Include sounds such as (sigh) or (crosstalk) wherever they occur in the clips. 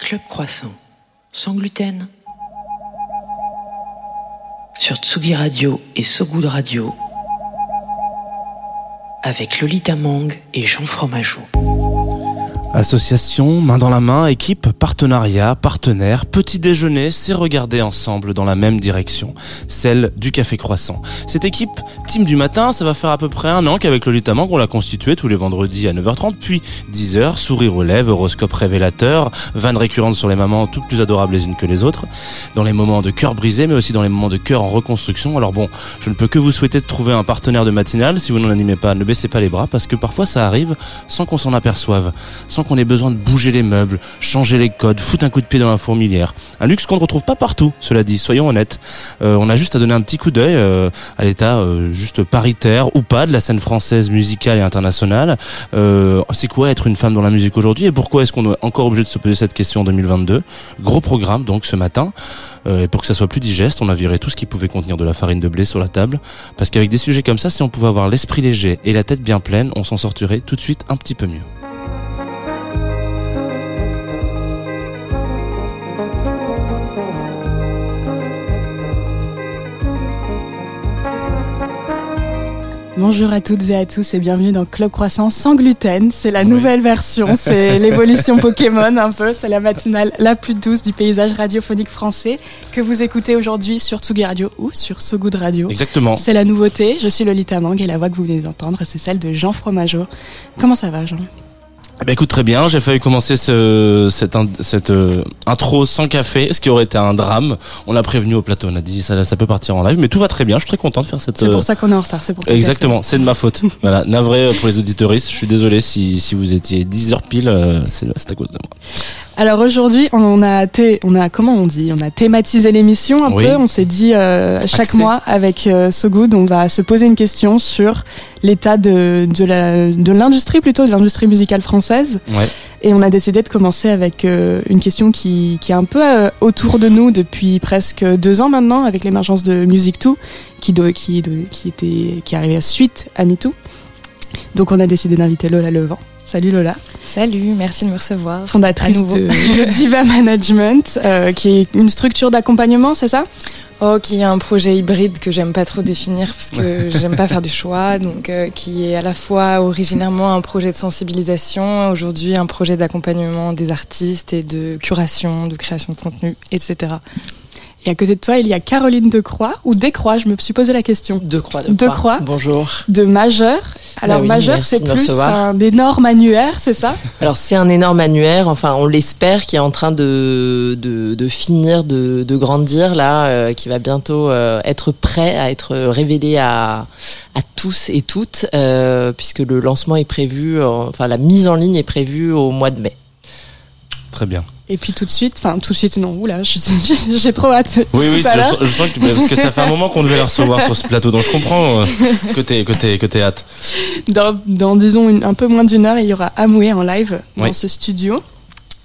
Club Croissant, sans gluten. Sur Tsugi Radio et So Good Radio, avec Lolita Mang et Jean Fromageau. Association, main dans la main, équipe, partenariat, partenaire, petit déjeuner, c'est regarder ensemble dans la même direction, celle du Café Croissant. Cette équipe, team du matin, ça va faire à peu près un an qu'avec le Lutamang, on l'a constituée tous les vendredis à 9h30, puis 10h, sourire aux lèvres, horoscope révélateur, vannes récurrentes sur les mamans, toutes plus adorables les unes que les autres, dans les moments de cœur brisé, mais aussi dans les moments de cœur en reconstruction. Alors bon, je ne peux que vous souhaiter de trouver un partenaire de matinale. Si vous n'en animez pas, ne baissez pas les bras, parce que parfois ça arrive sans qu'on s'en aperçoive, qu'on ait besoin de bouger les meubles, changer les codes, foutre un coup de pied dans la fourmilière. Un luxe qu'on ne retrouve pas partout, cela dit, soyons honnêtes. Euh, on a juste à donner un petit coup d'œil euh, à l'état euh, juste paritaire ou pas de la scène française musicale et internationale. Euh, c'est quoi être une femme dans la musique aujourd'hui et pourquoi est-ce qu'on est encore obligé de se poser cette question en 2022 Gros programme donc ce matin. Euh, et pour que ça soit plus digeste, on a viré tout ce qui pouvait contenir de la farine de blé sur la table. Parce qu'avec des sujets comme ça, si on pouvait avoir l'esprit léger et la tête bien pleine, on s'en sortirait tout de suite un petit peu mieux. Bonjour à toutes et à tous et bienvenue dans Club Croissant sans gluten. C'est la nouvelle version, (laughs) c'est l'évolution Pokémon un peu. C'est la matinale la plus douce du paysage radiophonique français que vous écoutez aujourd'hui sur Tsugi Radio ou sur So Good Radio. Exactement. C'est la nouveauté. Je suis Lolita Mang et la voix que vous venez d'entendre, c'est celle de Jean Fromageau. Comment ça va, Jean? Bah écoute très bien, j'ai failli commencer ce, cette, cette euh, intro sans café, ce qui aurait été un drame? On l'a prévenu au plateau, on a dit ça, ça peut partir en live, mais tout va très bien. Je suis très content de faire cette. C'est euh, pour ça qu'on est en retard, c'est pour ton Exactement, c'est de ma faute. (laughs) voilà, navré euh, pour les auditoristes. Je suis désolé si, si vous étiez 10 heures pile, euh, c'est à cause de moi. Alors aujourd'hui, on a, thé- on a comment on dit, on a thématisé l'émission un Oui. peu. On s'est dit euh, chaque mois avec euh, So Good, on va se poser une question sur l'état de de la de l'industrie plutôt de l'industrie musicale française. Ouais. Et on a décidé de commencer avec euh, une question qui qui est un peu euh, autour de nous depuis presque deux ans maintenant avec l'émergence de Music 2 qui do- qui do- qui était qui arrivait suite à MeToo. Donc on a décidé d'inviter Lola Levent. Salut Lola Salut, merci de me recevoir. fondatrice de, de (laughs) Diva Management, euh, qui est une structure d'accompagnement, c'est ça? Oh, qui est un projet hybride que j'aime pas trop définir parce que (laughs) j'aime pas faire des choix, donc euh, qui est à la fois originairement un projet de sensibilisation, aujourd'hui un projet d'accompagnement des artistes et de curation, de création de contenu, etc. Et à côté de toi, il y a Caroline Decroix, ou Descroix, je me suis posé la question, Deux croix. Deux croix. Bonjour. de Majeur. Alors Bah oui, Majeur, c'est plus recevoir. un énorme annuaire, c'est ça? Alors c'est un énorme annuaire, enfin on l'espère, qui est en train de, de, de finir de, de grandir là, euh, qui va bientôt euh, être prêt à être révélé à, à tous et toutes, euh, puisque le lancement est prévu, euh, enfin la mise en ligne est prévue au mois de mai. Très bien. Et puis tout de suite, enfin tout de suite, non, oula, (laughs) j'ai trop hâte. Oui, oui, je, je sens que, parce que ça fait un moment qu'on devait la recevoir sur ce plateau, donc je comprends euh, (laughs) que t'es que t'es que t'es hâte. Dans, dans, disons une- un peu moins d'une heure, il y aura Amoué en live dans ce studio.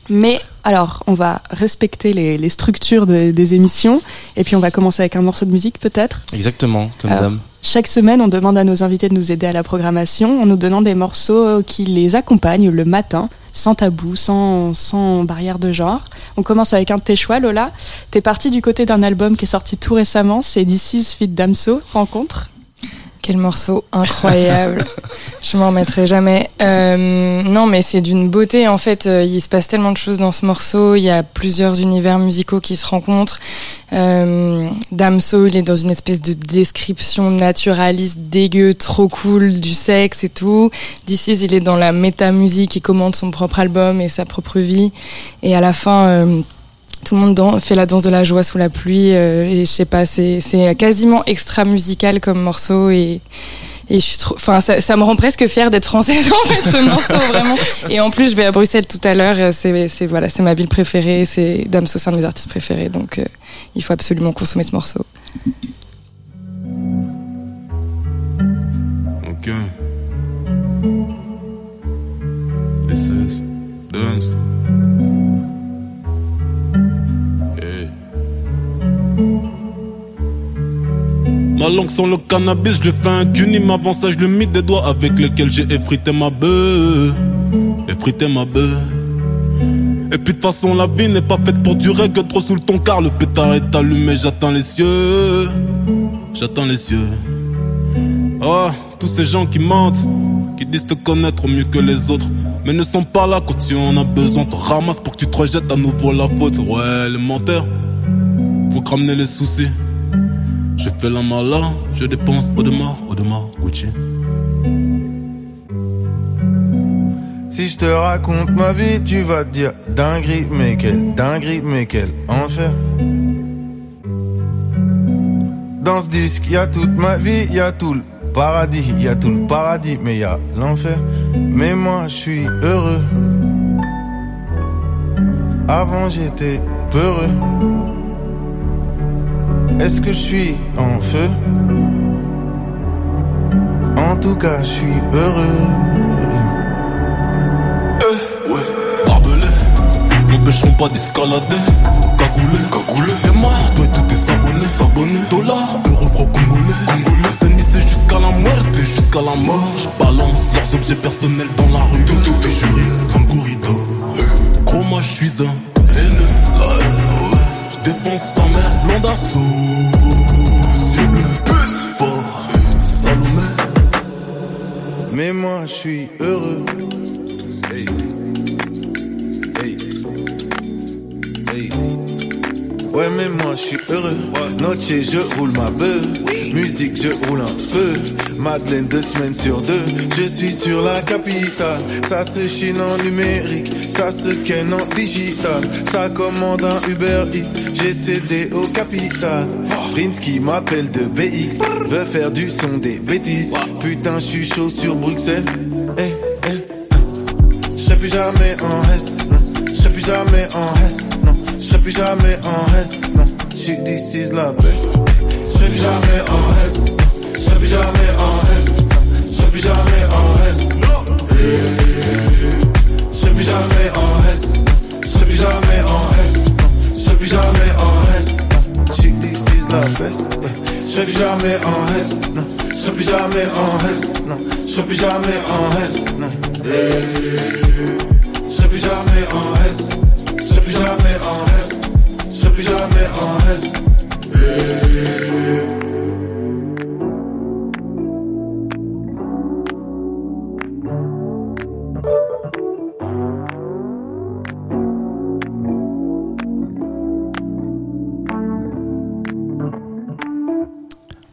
Mais alors, on va respecter les, les structures de- des émissions et puis on va commencer avec un morceau de musique peut-être. Exactement, comme Alors, dame. Chaque semaine, on demande à nos invités de nous aider à la programmation en nous donnant des morceaux qui les accompagnent le matin, sans tabou, sans, sans barrière de genre. On commence avec un de tes choix, Lola. T'es parti du côté d'un album qui est sorti tout récemment, c'est This Is Fit Damso, Rencontre. Quel morceau incroyable. (laughs) Je m'en remettrai jamais. Euh, non, mais c'est d'une beauté. En fait, euh, il se passe tellement de choses dans ce morceau. Il y a plusieurs univers musicaux qui se rencontrent. Euh, Damso, il est dans une espèce de description naturaliste, dégueu, trop cool du sexe et tout. This Is, il est dans la métamusique. Il commente son propre album et sa propre vie. Et à la fin, euh, tout le monde fait la danse de la joie sous la pluie. euh, je sais pas, c'est quasiment extra musical comme morceau et et je suis trop, enfin ça, ça me rend presque fière d'être française (laughs) en fait ce morceau vraiment. Et en plus je vais à Bruxelles tout à l'heure. euh, C'est c'est voilà, c'est ma ville préférée. C'est Damso, c'est un de mes artistes préférés. Donc euh, il faut absolument consommer ce morceau. Ok. This is dance. Ma langue sans le cannabis, je fais un cunim avant ça, je le mis des doigts avec lesquels j'ai effrité ma beuh. Effrité ma beuh. Et puis de toute façon la vie n'est pas faite pour durer que trop sous le ton car le pétard est allumé, j'attends les cieux. J'attends les cieux. Oh, tous ces gens qui mentent, qui disent te connaître mieux que les autres, mais ne sont pas là quand tu en as besoin. Te ramasse pour que tu te rejettes à nouveau la faute. Ouais, les menteurs, faut ramener les soucis. Je fais la malin, je dépense au demain, au demain, Gucci. Si je te raconte ma vie, tu vas dire dinguerie, mais quelle dinguerie, mais quel enfer. Dans ce disque, y a toute ma vie, y a tout le paradis, y a tout le paradis, mais y a l'enfer. Mais moi, je suis heureux. Avant, j'étais peureux. Est-ce que je suis en feu? En tout cas, je suis heureux. Eh, ouais, barbelé, n'empêcheront pas d'escalader. Cagoulé, cagoulé, et moi, toi tous tes abonnés, s'abonner. Dollars, euros, francs congolais, congolais. C'est jusqu'à la muerte, jusqu'à la mort. Je balance leurs objets personnels dans la rue. Tout, tout, j'urine dans le corridor. Gros, moi, je suis un défends sa mère, blonde d'assaut. Cible, fort, Salomé. Mais moi, je suis heureux. Hey. Hey. Hey. Ouais, mais moi, je suis heureux. Noche, je roule ma bœuf. Musique, je roule un peu. Madeleine, deux semaines sur deux. Je suis sur la capitale. Ça se chine en numérique. Ça se ken en digital. Ça commande un Uber Eats. J'ai cédé au capital. Prince qui m'appelle de BX. Veut faire du son des bêtises. Putain, je suis chaud sur Bruxelles. Eh, eh, je serai plus jamais en S, non. Je serai plus jamais en S, non. Je serai plus jamais en S, non. Je suis la best. Je serai plus jamais en serai plus jamais en non. Je plus jamais en non. Je plus jamais en S, je plus jamais en non. Je plus jamais en suis this best. Je plus jamais en non. Je plus jamais en non. Je plus jamais en non. Je plus jamais en S. Je plus jamais en S. Je plus jamais en S.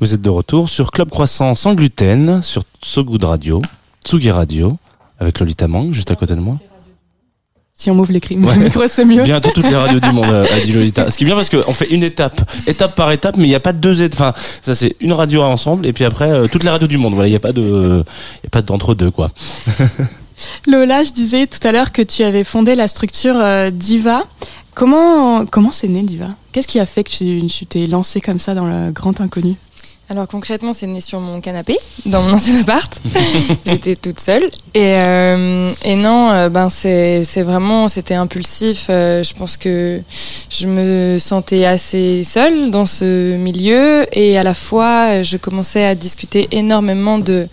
Vous êtes de retour sur Club Croissant sans gluten, sur So Good Radio, Tsugi Radio, avec Lolita Mang, juste à côté de moi. Si on m'ouvre les cris, Ouais. (laughs) micro, c'est mieux. Bientôt toutes les radios du monde, euh, a dit Lolita. Ce qui est bien parce qu'on fait une étape, étape par étape, mais il n'y a pas de deux étapes. Enfin, ça c'est une radio ensemble, et puis après, euh, toutes les radios du monde. Voilà, il n'y a pas de, y a pas d'entre-deux, quoi. (laughs) Lola, je disais tout à l'heure que tu avais fondé la structure euh, Diva. Comment comment c'est né Diva? Qu'est-ce qui a fait que tu tu t'es lancé comme ça dans le grand inconnu? Alors concrètement, c'est né sur mon canapé, dans mon ancien appart. (laughs) J'étais toute seule. Et, euh, et non, euh, ben c'est vraiment, c'était impulsif. Euh, je pense que je me sentais assez seule dans ce milieu. Et à la fois, je commençais à discuter énormément de,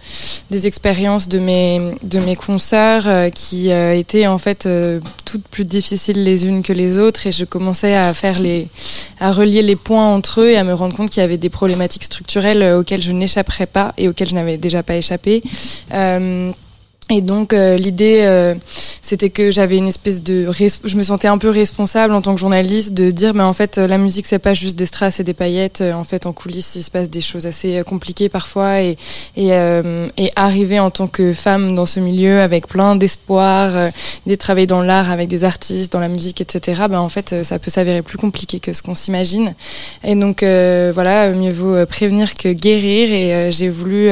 des expériences de mes, de mes consoeurs qui étaient en fait toutes plus difficiles les unes que les autres. Et je commençais à faire les, à relier les points entre eux et à me rendre compte qu'il y avait des problématiques structurelles euh, auxquelles je n'échapperais pas et auxquelles je n'avais déjà pas échappé. Euh, et donc euh, l'idée, euh, c'était que j'avais une espèce de, je me sentais un peu responsable en tant que journaliste de dire, mais en fait, euh, la musique c'est pas juste des strass et des paillettes. En fait, en coulisses, il se passe des choses assez compliquées parfois, et et, et arriver en tant que femme dans ce milieu avec plein d'espoir, l'idée de travailler dans l'art avec des artistes, dans la musique, etc. Ben en fait, ça peut s'avérer plus compliqué que ce qu'on s'imagine. Et donc voilà, mieux vaut prévenir que guérir. Et j'ai voulu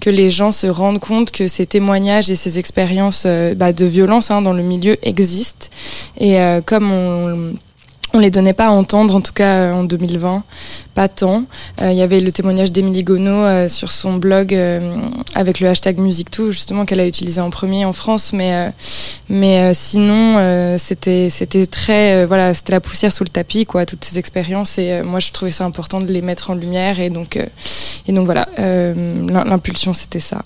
que les gens se rendent compte que ces témoignages et ces expériences euh, bah, de violence hein, dans le milieu existent. Et euh, comme on on les donnait pas à entendre, en tout cas euh, en 2020, pas tant. Il y avait le témoignage d'Émilie Gonod euh, sur son blog avec le hashtag MusicToo, justement qu'elle a utilisé en premier en France, mais mais sinon c'était c'était très voilà c'était la poussière sous le tapis quoi toutes ces expériences et moi je trouvais ça important de les mettre en lumière et donc et donc voilà l'im- l'impulsion c'était ça.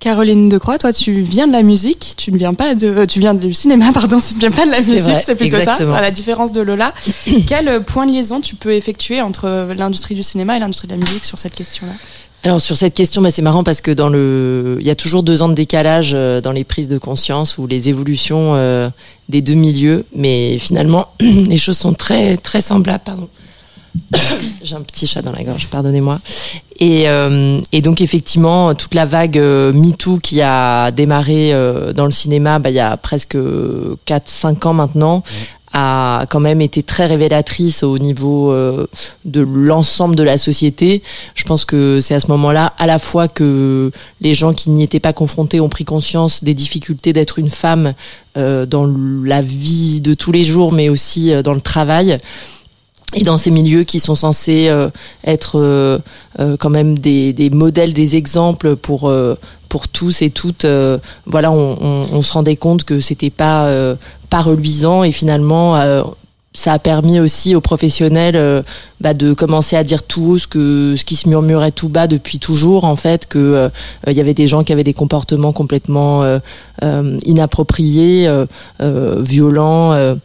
Caroline Decroix, toi, tu viens de la musique, tu ne viens pas de, euh, tu viens du cinéma, (laughs) pardon, tu ne viens pas de la musique, c'est plutôt exactement. ça. À la différence de Lola, (coughs) quel euh, point de liaison tu peux effectuer entre l'industrie du cinéma et l'industrie de la musique sur cette question-là? Alors sur cette question, bah, c'est marrant parce que dans le, il y a toujours deux ans de décalage euh, dans les prises de conscience ou les évolutions euh, des deux milieux, mais finalement (coughs) les choses sont très très semblables. Pardon. (coughs) J'ai un petit chat dans la gorge, pardonnez-moi. Et, euh, et donc effectivement, toute la vague euh, MeToo qui a démarré euh, dans le cinéma, bah, il y a presque 4-5 ans maintenant, a quand même été très révélatrice au niveau euh, de l'ensemble de la société. Je pense que c'est à ce moment-là à la fois que les gens qui n'y étaient pas confrontés ont pris conscience des difficultés d'être une femme euh, dans la vie de tous les jours, mais aussi euh, dans le travail et dans ces milieux qui sont censés euh, être euh, euh, quand même des, des modèles, des exemples pour euh, pour tous et toutes. euh, voilà, on, on, on se rendait compte que c'était pas pas reluisant et finalement. ça a permis aussi aux professionnels bah, de commencer à dire tout haut ce que ce qui se murmurait tout bas depuis toujours en fait que il y avait des gens qui avaient des comportements complètement euh, inappropriés, violents.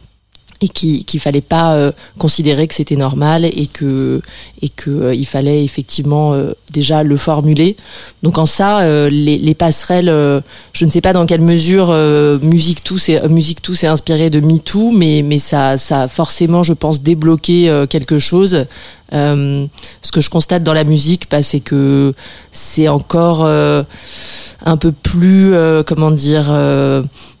Qu'il fallait pas euh, considérer que c'était normal et que et que euh, il fallait effectivement euh, déjà le formuler. Donc en ça les, les passerelles je ne sais pas dans quelle mesure musique tout c'est musique tout s'est inspiré de MeToo mais mais ça ça a forcément je pense débloqué quelque chose. Ce que je constate dans la musique bah, c'est que c'est encore un peu plus comment dire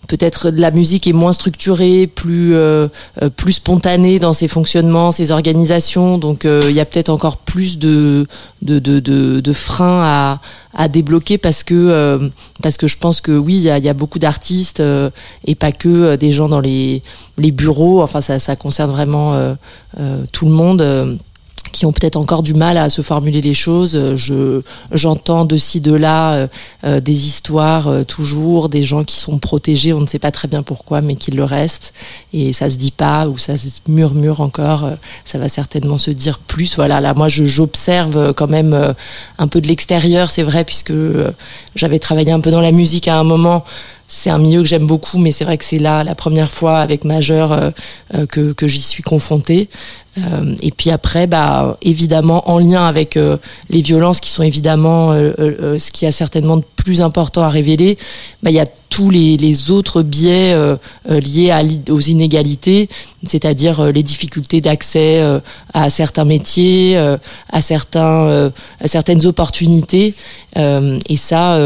peut-être la musique est moins structurée, plus euh, euh, plus spontanée dans ses fonctionnements, ses organisations. Donc euh, il y a peut-être encore plus de de, de, de, de freins à, à débloquer parce que euh, parce que je pense que oui il y a, y a beaucoup d'artistes euh, et pas que des gens dans les les bureaux. Enfin ça ça concerne vraiment tout le monde. Qui ont peut-être encore du mal à se formuler les choses. Euh, Je j'entends de ci de là euh, euh, des histoires euh, toujours, des gens qui sont protégés, on ne sait pas très bien pourquoi, mais qui le restent et ça se dit pas ou ça se murmure encore. euh, ça va certainement se dire plus. Voilà, là moi je j'observe quand même euh, un peu de l'extérieur, c'est vrai puisque j'avais travaillé un peu dans la musique à un moment. C'est un milieu que j'aime beaucoup, mais c'est vrai que c'est là la première fois avec Majeur euh, que, que j'y suis confrontée. Euh, et puis après, bah, évidemment, en lien avec euh, les violences qui sont évidemment euh, euh, ce qui a certainement de plus important à révéler, bah, il y a tous les, autres biais liés aux inégalités, c'est-à-dire les difficultés d'accès à certains métiers, à, certains, à certaines opportunités. Et ça,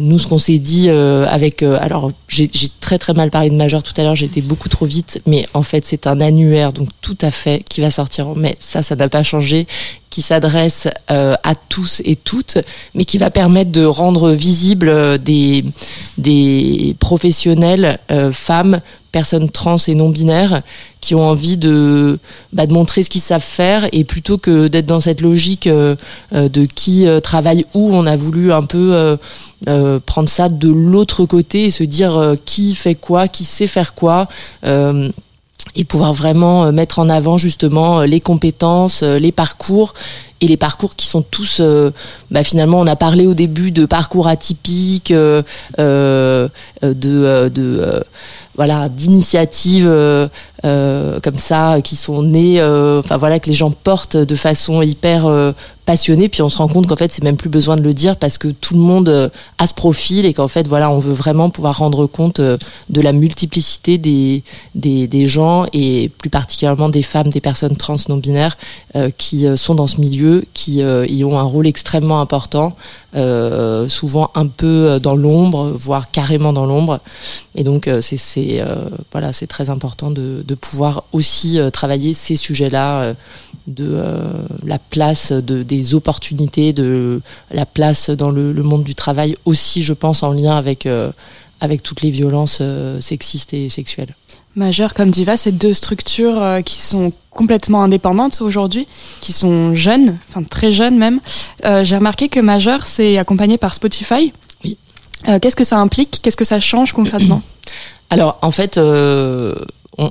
nous, ce qu'on s'est dit euh, avec, euh, alors j'ai très très mal parlé de majeur tout à l'heure, été beaucoup trop vite, mais en fait c'est un annuaire, donc tout à fait, qui va sortir en mai. Ça, ça n'a pas changé, qui s'adresse euh, à tous et toutes, mais qui va permettre de rendre visible euh, des des professionnels euh, femmes personnes trans et non binaires qui ont envie de bah, de montrer ce qu'ils savent faire et plutôt que d'être dans cette logique euh, euh, de qui euh, travaille où on a voulu un peu euh, prendre ça de l'autre côté et se dire qui fait quoi qui sait faire quoi et pouvoir vraiment mettre en avant justement les compétences, les parcours et les parcours qui sont tous, bah, finalement, on a parlé au début de parcours atypiques, euh, euh, de, de voilà, d'initiatives euh, comme ça qui sont nées, euh, enfin voilà, que les gens portent de façon hyper euh, passionnée. Puis on se rend compte qu'en fait, c'est même plus besoin de le dire parce que tout le monde euh, a ce profil et qu'en fait, voilà, on veut vraiment pouvoir rendre compte euh, de la multiplicité des, des, des gens et plus particulièrement des femmes, des personnes trans non binaires euh, qui euh, sont dans ce milieu, qui euh, y ont un rôle extrêmement important, euh, souvent un peu dans l'ombre, voire carrément dans l'ombre. Et donc, euh, c'est euh, voilà, c'est très important de pouvoir aussi euh, travailler ces sujets-là, euh, de euh, la place de, des opportunités, de la place dans le, le monde du travail aussi, je pense, en lien avec, euh, avec toutes les violences euh, sexistes et sexuelles. Majeur comme Diva, c'est deux structures qui sont complètement indépendantes aujourd'hui, qui sont jeunes, enfin très jeunes même. J'ai remarqué que Majeur, c'est accompagné par Spotify. Oui. Qu'est-ce que ça implique? Qu'est-ce que ça change concrètement? (clears throat) Alors, en fait,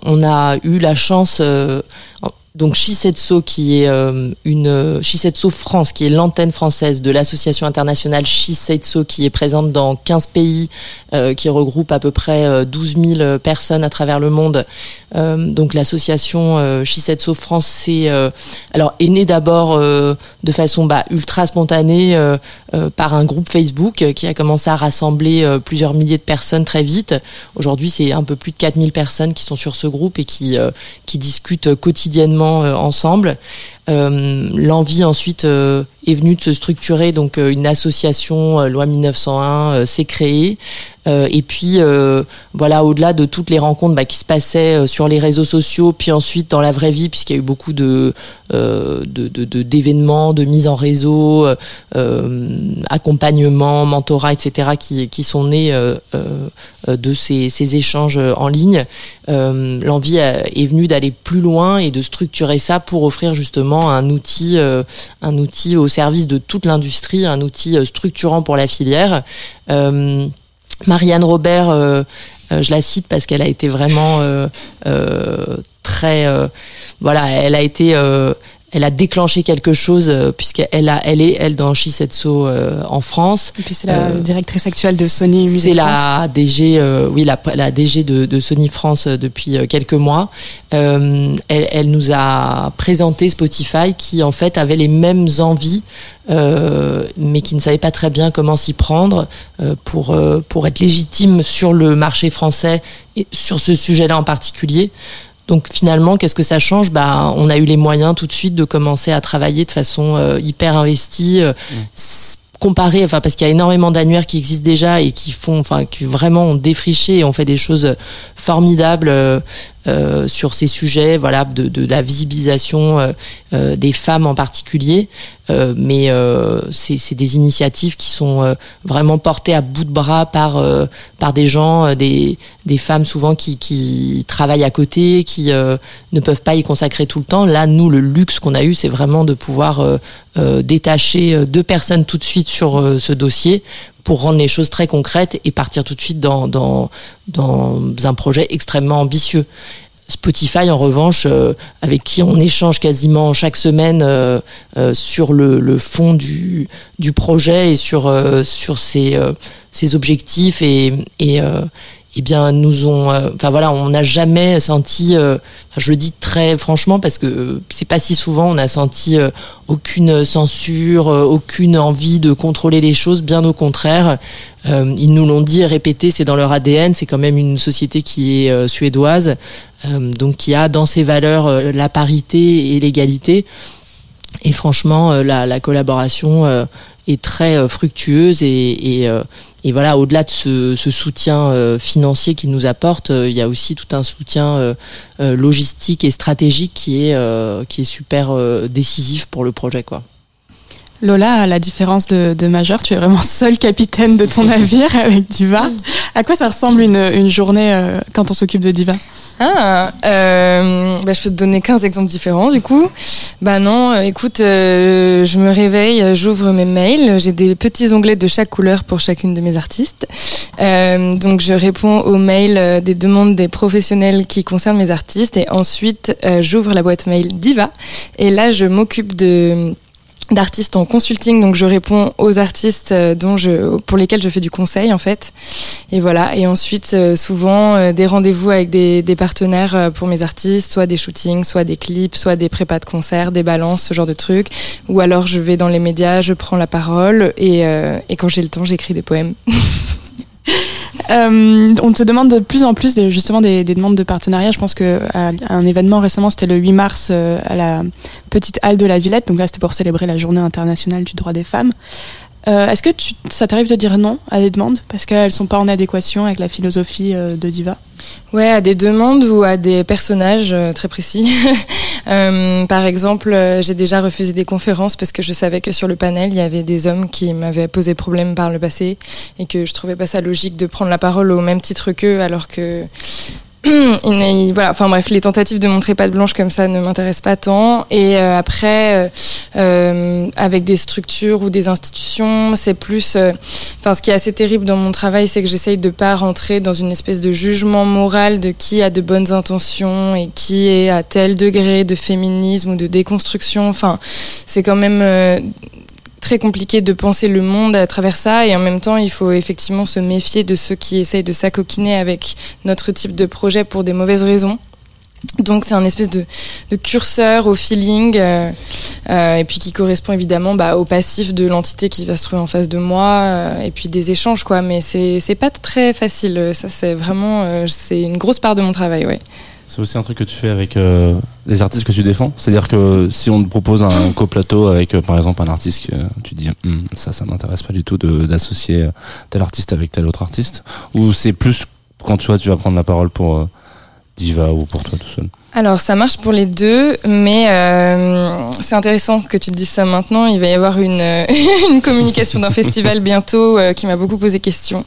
on, a eu la chance. Euh, donc Shisetso qui est euh, une Shisetso France qui est l'antenne française de l'association internationale Shisetso qui est présente dans 15 pays euh, qui regroupe à peu près 12 000 personnes à travers le monde. donc l'association Shisetso France c'est alors est née d'abord de façon bah, ultra spontanée par un groupe Facebook qui a commencé à rassembler plusieurs milliers de personnes très vite. Aujourd'hui, c'est un peu plus de 4000 personnes qui sont sur ce groupe et qui qui discutent quotidiennement euh, ensemble. Euh, l'envie ensuite euh, est venue de se structurer, donc une association loi 1901 s'est créée. et puis voilà, au-delà de toutes les rencontres bah, qui se passaient sur les réseaux sociaux, puis ensuite dans la vraie vie, puisqu'il y a eu beaucoup de d'événements, de, mise en réseau, accompagnement, mentorat, etc., qui, sont nés de ces, échanges en ligne. L'envie est venue d'aller plus loin et de structurer ça pour offrir justement un outil, euh, un outil au service de toute l'industrie, un outil euh, structurant pour la filière. Euh, Marianne Robert, je la cite parce qu'elle a été vraiment très, voilà, elle a été elle a déclenché quelque chose euh, puisqu'elle a, elle est elle dans Shisetsu euh, en France. Et puis c'est la euh, directrice actuelle de Sony Music C'est la DG, oui la, la DG de, de Sony France depuis quelques mois. elle, elle, nous a présenté Spotify qui en fait avait les mêmes envies. mais qui ne savait pas très bien comment s'y prendre pour pour être légitime sur le marché français et sur ce sujet-là en particulier. Donc finalement, qu'est-ce que ça change? Bah, on a eu les moyens tout de suite de commencer à travailler de façon euh, hyper investie. Euh, mmh. comparé, enfin parce qu'il y a énormément d'annuaires qui existent déjà et qui font, enfin qui vraiment ont défriché et ont fait des choses formidables euh, euh, sur ces sujets, voilà, de, la visibilisation euh, euh des femmes en particulier. Mais c'est des initiatives qui sont vraiment portées à bout de bras par des gens, des femmes souvent qui travaillent à côté, qui ne peuvent pas y consacrer tout le temps. Là, nous, le luxe qu'on a eu, c'est vraiment de pouvoir détacher deux personnes tout de suite sur ce dossier pour rendre les choses très concrètes et partir tout de suite dans, dans, un projet extrêmement ambitieux. Spotify, en revanche, euh, avec qui on échange quasiment chaque semaine euh, euh, sur le, fond du, du projet et sur, sur ses, ses objectifs et, eh bien nous ont euh, enfin voilà on n'a jamais senti euh, je le dis très franchement parce que euh, c'est pas si souvent on a senti aucune censure aucune envie de contrôler les choses bien au contraire. Ils nous l'ont dit et répété c'est dans leur ADN c'est quand même une société qui est suédoise donc qui a dans ses valeurs la parité et l'égalité. Et franchement la, la collaboration est très fructueuse et, et et voilà, au-delà de ce, ce soutien euh, financier qu'il nous apporte, euh, il y a aussi tout un soutien euh, logistique et stratégique qui est qui est super décisif pour le projet, quoi. Lola, à la différence de, de Majeur, tu es vraiment seul capitaine de ton (laughs) navire avec Diva. À quoi ça ressemble une, une journée quand on s'occupe de Diva? Ah, euh, bah, je peux te donner 15 exemples différents du coup. Bah non, euh, écoute, euh, je me réveille, j'ouvre mes mails, j'ai des petits onglets de chaque couleur pour chacune de mes artistes. Euh, donc je réponds aux mails des demandes des professionnels qui concernent mes artistes et ensuite j'ouvre la boîte mail Diva et là je m'occupe de d'artistes en consulting, donc je réponds aux artistes euh, dont je, pour lesquels je fais du conseil en fait. Et voilà. Et ensuite, euh, souvent euh, des rendez-vous avec des, des, partenaires pour mes artistes, soit des shootings, soit des clips, soit des prépas de concerts, des balances, ce genre de trucs. Ou alors je vais dans les médias, je prends la parole et, et quand j'ai le temps, j'écris des poèmes. (laughs) Euh, on te demande de plus en plus des, justement des, demandes de partenariat. Je pense que un événement récemment, c'était le 8 mars euh, à la petite halle de la Villette. Donc là, c'était pour célébrer la Journée internationale du droit des femmes. Euh, est-ce que ça t'arrive de dire non à des demandes parce qu'elles sont pas en adéquation avec la philosophie de Diva? Ouais, à des demandes ou à des personnages très précis. (laughs) Euh, par exemple, euh, j'ai déjà refusé des conférences parce que je savais que sur le panel, il y avait des hommes qui m'avaient posé problème par le passé et que je trouvais pas ça logique de prendre la parole au même titre qu'eux alors que (clears throat) voilà, enfin bref, les tentatives de montrer patte blanche comme ça ne m'intéressent pas tant. Et euh, après, euh, euh, avec des structures ou des institutions, c'est plus. euh, Enfin, ce qui est assez terrible dans mon travail, c'est que j'essaye de pas rentrer dans une espèce de jugement moral de qui a de bonnes intentions et qui est à tel degré de féminisme ou de déconstruction. Enfin, c'est quand même. Très compliqué de penser le monde à travers ça et en même temps il faut effectivement se méfier de ceux qui essayent de s'acoquiner avec notre type de projet pour des mauvaises raisons. Donc c'est un espèce de, curseur au feeling euh, euh, et puis qui correspond évidemment bah, au passif de l'entité qui va se trouver en face de moi euh, et puis des échanges quoi. Mais c'est pas très facile. Ça c'est vraiment c'est une grosse part de mon travail ouais. C'est aussi un truc que tu fais avec euh, les artistes que tu défends. C'est-à-dire que si on te propose un (clears throat) coplateau avec, euh, par exemple, un artiste que tu te dis, Hum, ça, ça m'intéresse pas du tout d'associer euh, tel artiste avec tel autre artiste, ou c'est plus quand tu vois, tu vas prendre la parole pour euh, Diva ou pour toi tout seul. Alors ça marche pour les deux, mais euh, c'est intéressant que tu te dises ça maintenant. Il va y avoir (laughs) une, communication d'un festival bientôt euh, qui m'a beaucoup posé question,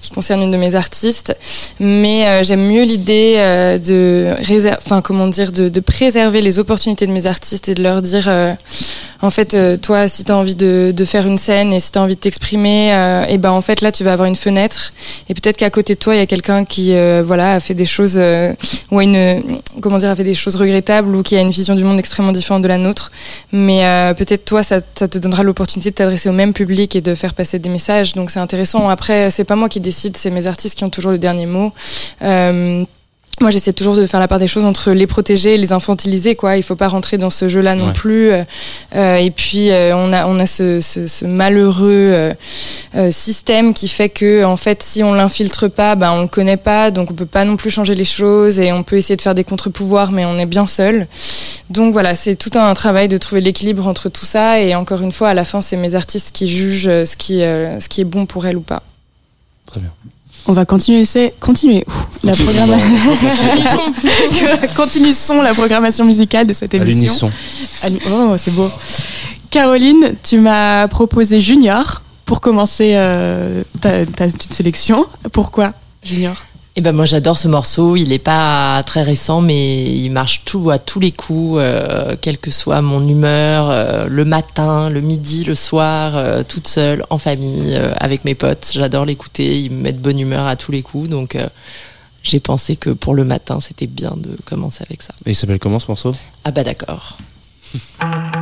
qui concerne une de mes artistes. Mais euh, j'aime mieux l'idée de comment dire, de, préserver les opportunités de mes artistes et de leur dire, en fait, toi, si tu as envie de, faire une scène et si tu as envie de t'exprimer, et ben en fait là, tu vas avoir une fenêtre. Et peut-être qu'à côté de toi, il y a quelqu'un qui, voilà, a fait des choses ou une comment dire a fait des choses regrettables ou qui a une vision du monde extrêmement différente de la nôtre. Mais euh, peut-être toi ça, te donnera l'opportunité de t'adresser au même public et de faire passer des messages. Donc c'est intéressant. Après c'est pas moi qui décide c'est mes artistes qui ont toujours le dernier mot. Euh, moi, j'essaie toujours de faire la part des choses entre les protéger et les infantiliser, quoi. Il faut pas rentrer dans ce jeu-là non Ouais. plus. Euh, euh, et puis, euh, on a, on a ce, ce, ce malheureux euh, euh, système qui fait que, en fait, si on l'infiltre pas, ben, on le connaît pas, donc on peut pas non plus changer les choses et on peut essayer de faire des contre-pouvoirs, mais on est bien seul. Donc voilà, c'est tout un travail de trouver l'équilibre entre tout ça. Et encore une fois, à la fin, c'est mes artistes qui jugent euh, ce qui, euh, ce qui est bon pour elles ou pas. Très bien. On va continuer, c'est continuer. Ouh, la programmation. (laughs) continue son la programmation musicale de cette émission. À Oh, c'est beau. Caroline, tu m'as proposé Junior pour commencer euh, ta, ta petite sélection. Pourquoi Junior? Eh ben moi j'adore ce morceau. Il est pas très récent, mais il marche tout à tous les coups, euh, quelle que soit mon humeur, euh, le matin, le midi, le soir, euh, toute seule, en famille, euh, avec mes potes. J'adore l'écouter. Il me met de bonne humeur à tous les coups, donc euh, j'ai pensé que pour le matin c'était bien de commencer avec ça. Et il s'appelle comment ce morceau? Ah bah d'accord. (laughs)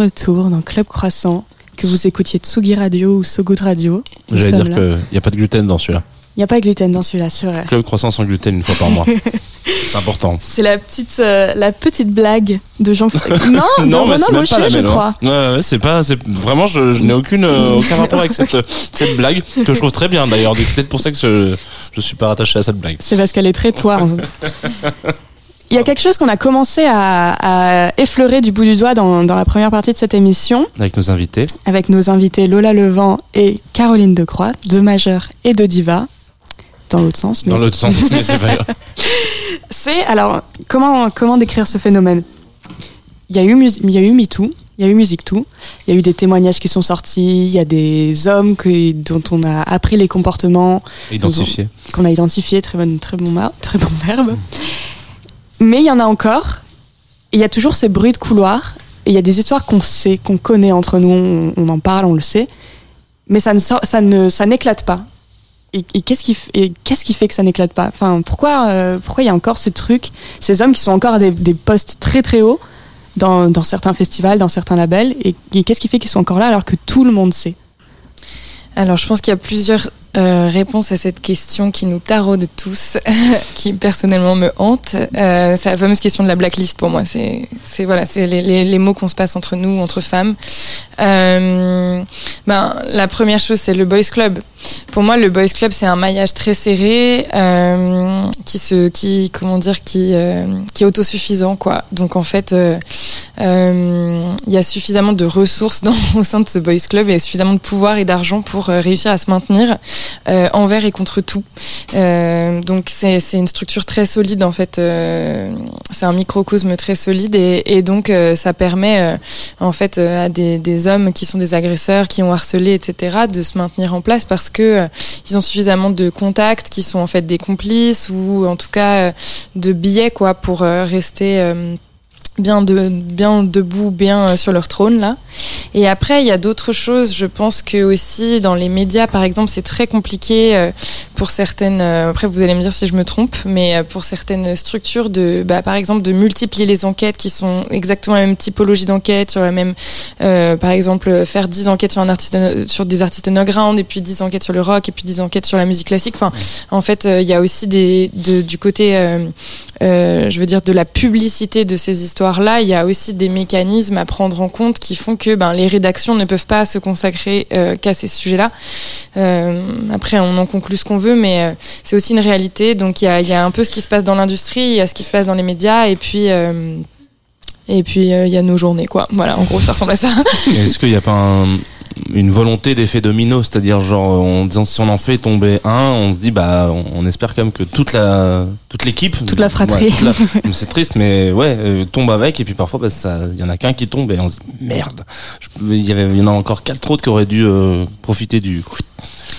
retour dans Club Croissant, que vous écoutiez Tsugi Radio ou So Good Radio. J'allais dire qu'il n'y a pas de gluten dans celui-là. Il n'y a pas de gluten dans celui-là, c'est vrai. Club croissant sans gluten une fois par mois. (laughs) C'est important. C'est la petite, euh, la petite blague de Jean. (laughs) non, non, mais Gaucher, la je hein. crois. Ouais, ouais, c'est pas, c'est vraiment, je, je n'ai aucune, euh, (laughs) aucun rapport avec cette, cette blague que je trouve très bien d'ailleurs. C'est peut-être pour ça que je, je suis pas rattaché à cette blague. C'est parce qu'elle est très toi. en fait. Il y a quelque chose qu'on a commencé à, à effleurer du bout du doigt dans, dans la première partie de cette émission Avec nos invités. avec nos invités Lola Levent et Caroline Decroix, deux majeurs et deux divas. Dans l'autre sens. Mais Dans l'autre sens, mais c'est grave. (laughs) C'est alors comment comment décrire ce phénomène? Il y a eu il y a eu MeToo, il y a eu Musique Tout, il y a eu des témoignages qui sont sortis, il y a des hommes que, dont on a appris les comportements, Identifié. qu'on a identifiés, très bon très bon très bon verbe. Mais il y en a encore. Il y a toujours ces bruits de couloir. Il y a des histoires qu'on sait, qu'on connaît entre nous, on, en parle, on le sait. Mais ça ne ça ne ça n'éclate pas. Et, qu'est-ce qui et qu'est-ce qui fait que ça n'éclate pas? Enfin, pourquoi euh, pourquoi il y a encore ces trucs, ces hommes qui sont encore à des, des postes très très hauts dans, dans certains festivals, dans certains labels? Et qu'est-ce qui fait qu'ils sont encore là alors que tout le monde sait? Alors, je pense qu'il y a plusieurs euh, réponses à cette question qui nous taraude tous, (laughs) qui personnellement me hante. Euh, c'est la fameuse question de la blacklist pour moi. C'est, c'est voilà, c'est les, les, les mots qu'on se passe entre nous, entre femmes. Euh, ben, la première chose, c'est le boys club. Pour moi, le boys club, c'est un maillage très serré, euh, qui se, qui, comment dire, qui, euh, qui est autosuffisant, quoi. Donc en fait, il y a suffisamment de ressources (laughs) dans, au sein de ce boys club et suffisamment de pouvoir et d'argent pour réussir à se maintenir euh, envers et contre tout. Euh, donc c'est une structure très solide en fait. euh, c'est un microcosme très solide et, et donc euh, ça permet euh, en fait euh, à des, des hommes qui sont des agresseurs, qui ont harcelé, etc., de se maintenir en place parce que ils ont suffisamment de contacts, qui sont en fait des complices ou en tout cas de billets quoi pour rester bien de bien debout, bien euh, sur leur trône là. Et après, il y a d'autres choses. Je pense que aussi dans les médias, par exemple, c'est très compliqué euh, pour certaines. euh, après, vous allez me dire si je me trompe, mais pour certaines structures de, bah, par exemple, de multiplier les enquêtes qui sont exactement la même typologie d'enquête sur la même. euh, par exemple, faire 10 enquêtes sur un artiste sur des artistes underground et puis 10 enquêtes sur le rock et puis 10 enquêtes sur la musique classique. Enfin, en fait, il y a aussi des de- du côté euh, euh, je veux dire, de la publicité de ces histoires-là, il y a aussi des mécanismes à prendre en compte qui font que ben, les rédactions ne peuvent pas se consacrer euh, qu'à ces sujets-là. Euh, après, on en conclut ce qu'on veut, mais euh, c'est aussi une réalité. Donc, il y a, y a un peu ce qui se passe dans l'industrie, il y a ce qui se passe dans les médias, et puis... euh, et puis euh, il y a nos journées quoi. Voilà, en gros ça ressemble à ça. (laughs) Est-ce qu'il n'y a pas un- une volonté d'effet domino, c'est-à-dire genre en disant si on en fait tomber un, on se dit bah on, on espère quand même que toute la toute l'équipe, Toute la fratrie. Ouais, toute la- (laughs) c'est triste mais ouais euh, tombe avec et puis parfois bah, ça il y en a qu'un qui tombe et on se dit merde, il y avait il y en a encore quatre autres qui auraient dû euh, profiter du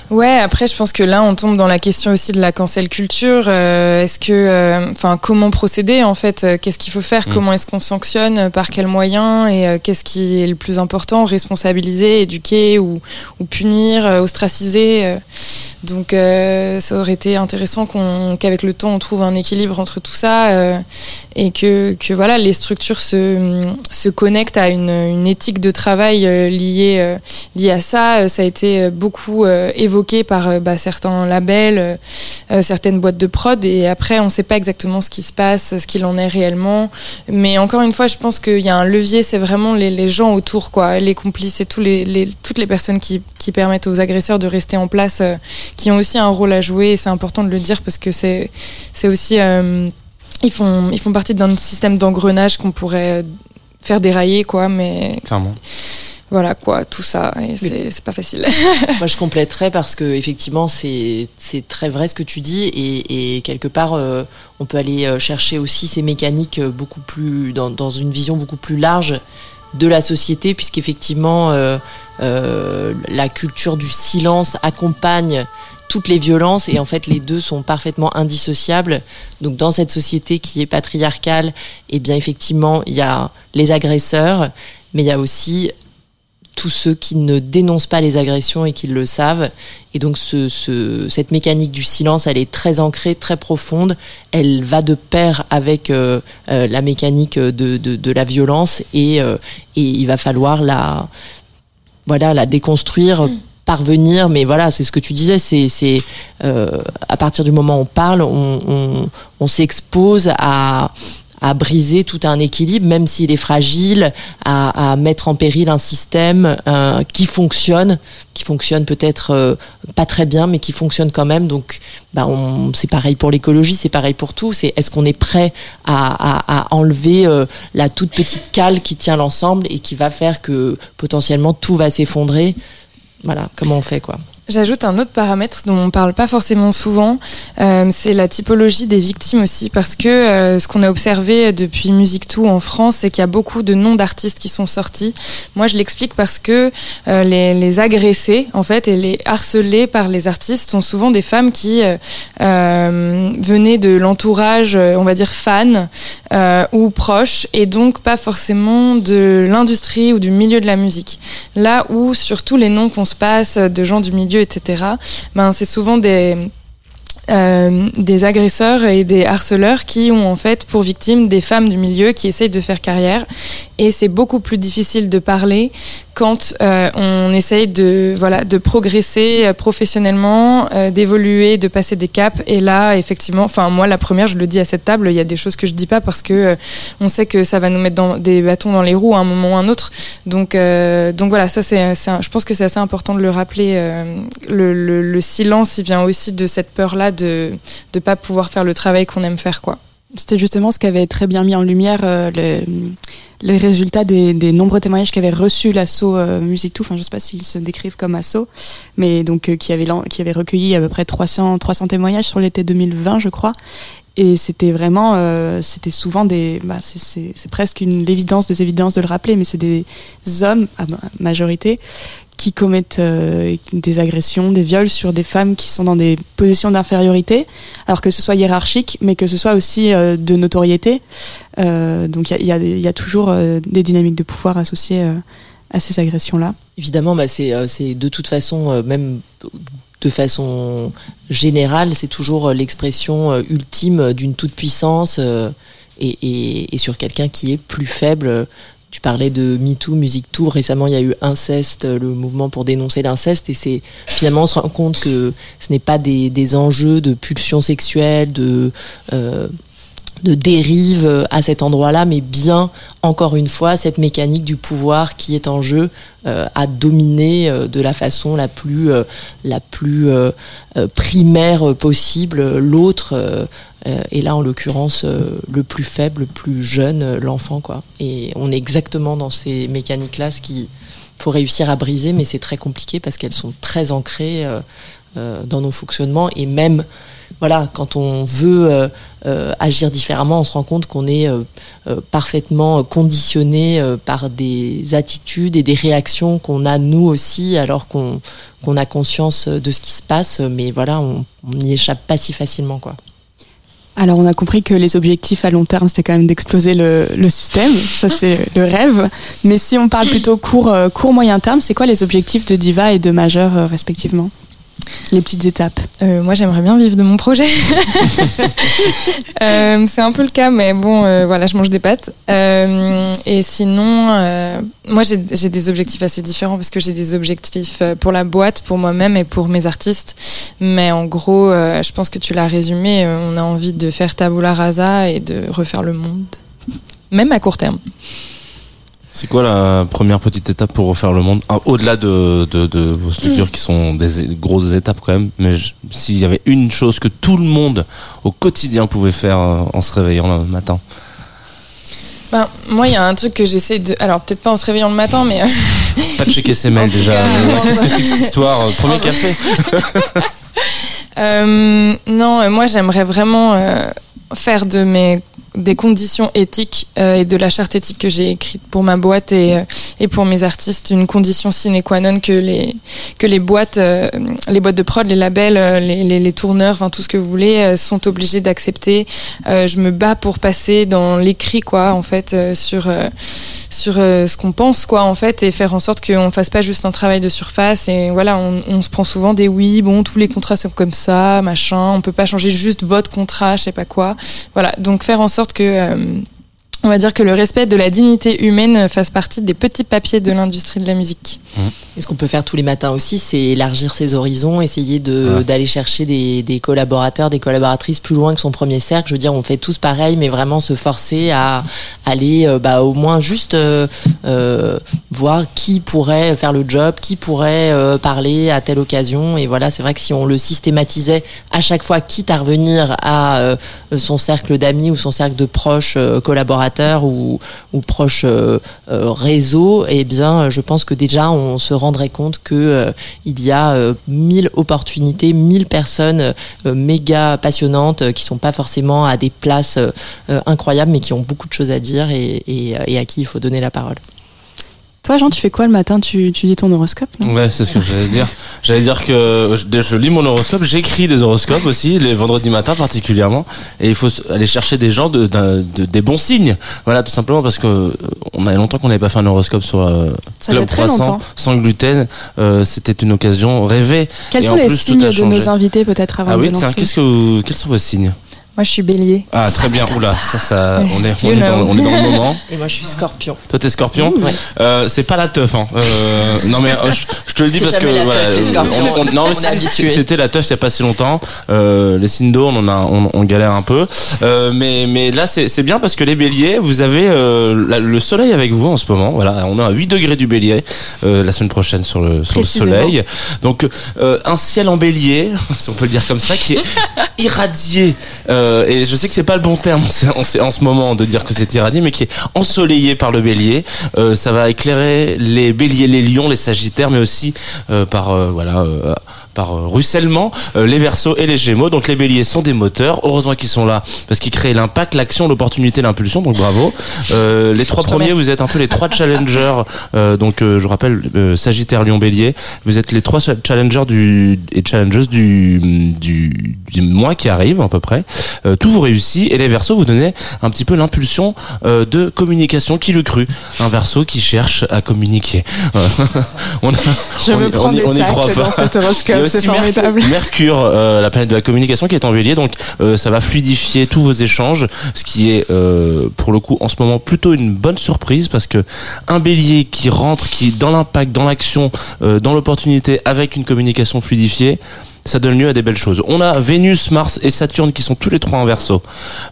Ouais, après, je pense que là, on tombe dans la question aussi de la cancel culture. Euh, est-ce que, euh, enfin, comment procéder en fait? Euh, Qu'est-ce qu'il faut faire? Mm. Comment est-ce qu'on sanctionne? Euh, Par quels moyens? Et euh, qu'est-ce qui est le plus important? Responsabiliser, éduquer ou, ou punir, ostraciser. Donc, euh, ça aurait été intéressant qu'on, qu'avec le temps, on trouve un équilibre entre tout ça euh, et que, que voilà, les structures se, se connectent à une, une éthique de travail liée, liée à ça. Ça a été beaucoup euh, évoqué par euh, bah, certains labels, euh, euh, certaines boîtes de prod, et après on ne sait pas exactement ce qui se passe, ce qu'il en est réellement. Mais encore une fois, je pense qu'il y a un levier, c'est vraiment les, gens autour, quoi, les complices et toutes les personnes qui, permettent aux agresseurs de rester en place, euh, qui ont aussi un rôle à jouer. Et c'est important de le dire parce que c'est aussi euh, ils font ils font partie d'un système d'engrenage qu'on pourrait faire dérailler, quoi. Mais clairement voilà quoi, tout ça, et c'est pas facile. (laughs) Moi, je compléterais parce que effectivement, c'est c'est très vrai ce que tu dis, et, et quelque part, euh, on peut aller euh, chercher aussi ces mécaniques beaucoup plus dans, dans une vision beaucoup plus large de la société, puisqu'effectivement, euh, euh, la culture du silence accompagne toutes les violences et en fait les deux sont parfaitement indissociables. Donc dans cette société qui est patriarcale, eh bien effectivement il y a les agresseurs, mais il y a aussi tous ceux qui ne dénoncent pas les agressions et qui le savent. Et donc ce, ce, cette mécanique du silence, elle est très ancrée, très profonde. Elle va de pair avec euh, euh, la mécanique de, de, de, la violence et, euh, et il va falloir la, voilà, la déconstruire. Mmh parvenir, mais voilà, c'est ce que tu disais, c'est c'est euh, à partir du moment où on parle, on, on, on s'expose à à briser tout un équilibre, même s'il est fragile, à, à, mettre en péril un système euh, qui fonctionne, qui fonctionne peut-être euh, pas très bien, mais qui fonctionne quand même. Donc, bah, c'est pareil pour l'écologie, c'est pareil pour tout. C'est est-ce qu'on est prêt à, à, à enlever euh, la toute petite cale qui tient l'ensemble et qui va faire que potentiellement tout va s'effondrer? Voilà, comment on fait quoi. J'ajoute un autre paramètre dont on parle pas forcément souvent, euh, c'est la typologie des victimes aussi, parce que euh, ce qu'on a observé depuis Musique Tout en France, c'est qu'il y a beaucoup de noms d'artistes qui sont sortis. Moi, je l'explique parce que euh, les, les, agressés, en fait, et les harcelés par les artistes sont souvent des femmes qui venaient de l'entourage, on va dire fan ou proche, et donc pas forcément de l'industrie ou du milieu de la musique. Là où sur tous les noms qu'on se passe de gens du milieu etc. Ben, c'est souvent des euh, des agresseurs et des harceleurs qui ont en fait pour victimes des femmes du milieu qui essayent de faire carrière et c'est beaucoup plus difficile de parler quand euh, on essaye de voilà de progresser euh, professionnellement, d'évoluer, de passer des caps. Et là, effectivement, enfin moi la première, je le dis à cette table, il y a des choses que je dis pas parce que on sait que ça va nous mettre des bâtons dans les roues à un moment ou à un autre. Donc donc voilà, ça c'est, je pense que c'est assez important de le rappeler. Le, le, le, silence, il vient aussi de cette peur là de de pas pouvoir faire le travail qu'on aime faire quoi. C'était justement ce qui avait très bien mis en lumière euh, le, les résultats des, des, nombreux témoignages qu'avait reçu l'assaut euh, Musique Tout. Enfin, je sais pas s'ils se décrivent comme assaut, mais donc euh, qui avait qui avait recueilli à peu près 300 300 témoignages sur l'été 2020, je crois. Et c'était vraiment, euh, c'était souvent des, bah, c'est presque une l'évidence des évidences de le rappeler, mais c'est des hommes à majorité qui commettent euh, des agressions, des viols sur des femmes qui sont dans des positions d'infériorité, alors que ce soit hiérarchique, mais que ce soit aussi euh, de notoriété. Euh, donc il y a, toujours des dynamiques de pouvoir associées à ces agressions-là. Évidemment, bah c'est de toute façon, même de façon générale, c'est toujours l'expression ultime d'une toute puissance. Et, et, et, sur quelqu'un qui est plus faible tu parlais de MeToo, Musique Tour. Récemment, il y a eu Inceste, le mouvement pour dénoncer l'inceste. Et c'est finalement, on se rend compte que ce n'est pas des, des, enjeux de pulsion sexuelle, de, euh, de dérive à cet endroit-là, mais bien, encore une fois, cette mécanique du pouvoir qui est en jeu euh, à dominer euh, de la façon la plus, euh, la plus euh, primaire possible l'autre euh, et là, en l'occurrence, euh, le plus faible, le plus jeune, euh, l'enfant, quoi. Et on est exactement dans ces mécaniques-là, ce qu'il faut réussir à briser, mais c'est très compliqué parce qu'elles sont très ancrées dans nos fonctionnements et même voilà, quand on veut euh, euh, agir différemment, on se rend compte qu'on est euh, parfaitement conditionné par des attitudes et des réactions qu'on a nous aussi, alors qu'on a conscience de ce qui se passe. Mais voilà, on n'y échappe pas si facilement, quoi. Alors on a compris que les objectifs à long terme c'était quand même d'exploser le, le, système, ça c'est (laughs) le rêve. Mais si on parle plutôt court, court moyen terme, c'est quoi les objectifs de Diva et de Majeur respectivement? Les petites étapes. Euh, moi, j'aimerais bien vivre de mon projet. (laughs) Euh, c'est un peu le cas, mais bon, euh, voilà, je mange des pâtes. Et sinon, moi, j'ai des objectifs assez différents parce que j'ai des objectifs pour la boîte, pour moi-même et pour mes artistes. Mais en gros, je pense que tu l'as résumé. on a envie de faire tabula rasa et de refaire le monde, même à court terme. C'est quoi la première petite étape pour refaire le monde? Ah, Au-delà de, de, de vos structures qui sont des grosses étapes quand même, mais s'il y avait une chose que tout le monde au quotidien pouvait faire euh, en se réveillant le matin. Ben, moi, il y a un truc que j'essaie de. Alors, peut-être pas en se réveillant le matin, mais. euh, Pas de checker ses (laughs) mails déjà. Qu'est-ce que c'est que cette histoire Euh, Premier café? (laughs) Euh, non, moi j'aimerais vraiment euh, faire de mes des conditions éthiques euh, et de la charte éthique que j'ai écrite pour ma boîte et, euh, et pour mes artistes une condition sine qua non que les que les boîtes euh, les boîtes de prod les labels euh, les, les, les tourneurs enfin tout ce que vous voulez euh, sont obligés d'accepter. Euh, je me bats pour passer dans l'écrit quoi en fait sur sur ce qu'on pense quoi en fait et faire en sorte qu'on fasse pas juste un travail de surface et voilà on, on se prend souvent des oui bon tous les contrats sont comme ça machin on peut pas changer juste votre contrat je sais pas quoi. Voilà donc faire en sorte que euh, on va dire que le respect de la dignité humaine fasse partie des petits papiers de l'industrie de la musique. Et ce qu'on peut faire tous les matins aussi, c'est élargir ses horizons, essayer de Ouais. d'aller chercher des, des collaborateurs, des collaboratrices plus loin que son premier cercle? Je veux dire, on fait tous pareil, mais vraiment se forcer à aller, euh, bah, au moins juste euh, euh, voir qui pourrait faire le job, qui pourrait euh, parler à telle occasion. Et voilà, c'est vrai que si on le systématisait à chaque fois, quitte à revenir à euh, son cercle d'amis ou son cercle de proches euh, ou, proches euh, euh, réseaux, eh bien, je pense que déjà on se rendrait compte que euh, il y a euh, mille opportunités, mille personnes euh, méga passionnantes euh, qui sont pas forcément à des places euh, euh, incroyables, mais qui ont beaucoup de choses à dire et à qui il faut donner la parole. Toi, Jean, tu fais quoi le matin tu, tu lis ton horoscope Ouais, c'est ce que j'allais dire. J'allais dire que je, je lis mon horoscope, j'écris des horoscopes aussi, les vendredis matins particulièrement, et il faut aller chercher des gens de, de- des bons signes. Voilà, tout simplement parce que euh, on a longtemps qu'on n'avait pas fait un horoscope sur euh, Ça Club fait très Croissant, longtemps. sans gluten. Euh, C'était une occasion rêvée. Quels Et sont en les plus, signes de nos invités, peut-être, avant Ah de oui, tiens, lancer qu'est-ce que vous- quels sont vos signes? Moi, je suis bélier. Ah, très bien. Oula, ça, ça, on est, on est dans, know. on est dans le moment. (laughs) Et moi, je suis Scorpion. Toi, t'es Scorpion. Ouais. Euh, c'est pas la teuf. Hein. Euh, non mais euh, je, je te le dis parce que la voilà, teuf, euh, Scorpion. on- on- non mais c'était la teuf il y a pas si longtemps. Euh, les signes d'eau, on en a, on, on galère un peu. Euh, mais mais là c'est c'est bien parce que les Béliers, vous avez euh, la- le soleil avec vous en ce moment. Voilà, on est à 8 degrés du Bélier euh, la semaine prochaine sur le sur le Précisément. soleil. Donc euh, un ciel en Bélier, (laughs) si on peut le dire comme ça, qui est irradié. Euh, et je sais que c'est pas le bon terme en, ce moment de dire que c'est irradié, mais qui est ensoleillé par le Bélier. Euh, ça va éclairer les Béliers, les Lions, les Sagittaires, mais aussi euh, par euh, voilà. Par euh, ruissellement, euh, les Verseaux et les Gémeaux. Donc les Béliers sont des moteurs. Heureusement qu'ils sont là parce qu'ils créent l'impact, l'action, l'opportunité, l'impulsion. Donc bravo. Euh, les trois premiers, vous êtes un peu les trois challengers. Euh, donc euh, je rappelle euh, Sagittaire, Lion, Bélier. Vous êtes les trois challengers du et challengers du du, du mois qui arrive à peu près. Euh, tout vous réussit et les Verseaux vous donnez un petit peu l'impulsion euh, de communication. Qui le cru Un Verseau qui cherche à communiquer. (laughs) on, a- Je on me on y- des on y tacts croit pas. dans cet Il c'est aussi Mercure, formidable. Mercure, euh, la planète de la communication qui est en bélier, donc euh, ça va fluidifier tous vos échanges, ce qui est euh, pour le coup en ce moment plutôt une bonne surprise parce que un bélier qui rentre, qui est dans l'impact, dans l'action, euh, dans l'opportunité avec une communication fluidifiée, ça donne lieu à des belles choses. On a Vénus, Mars et Saturne qui sont tous les trois en verso.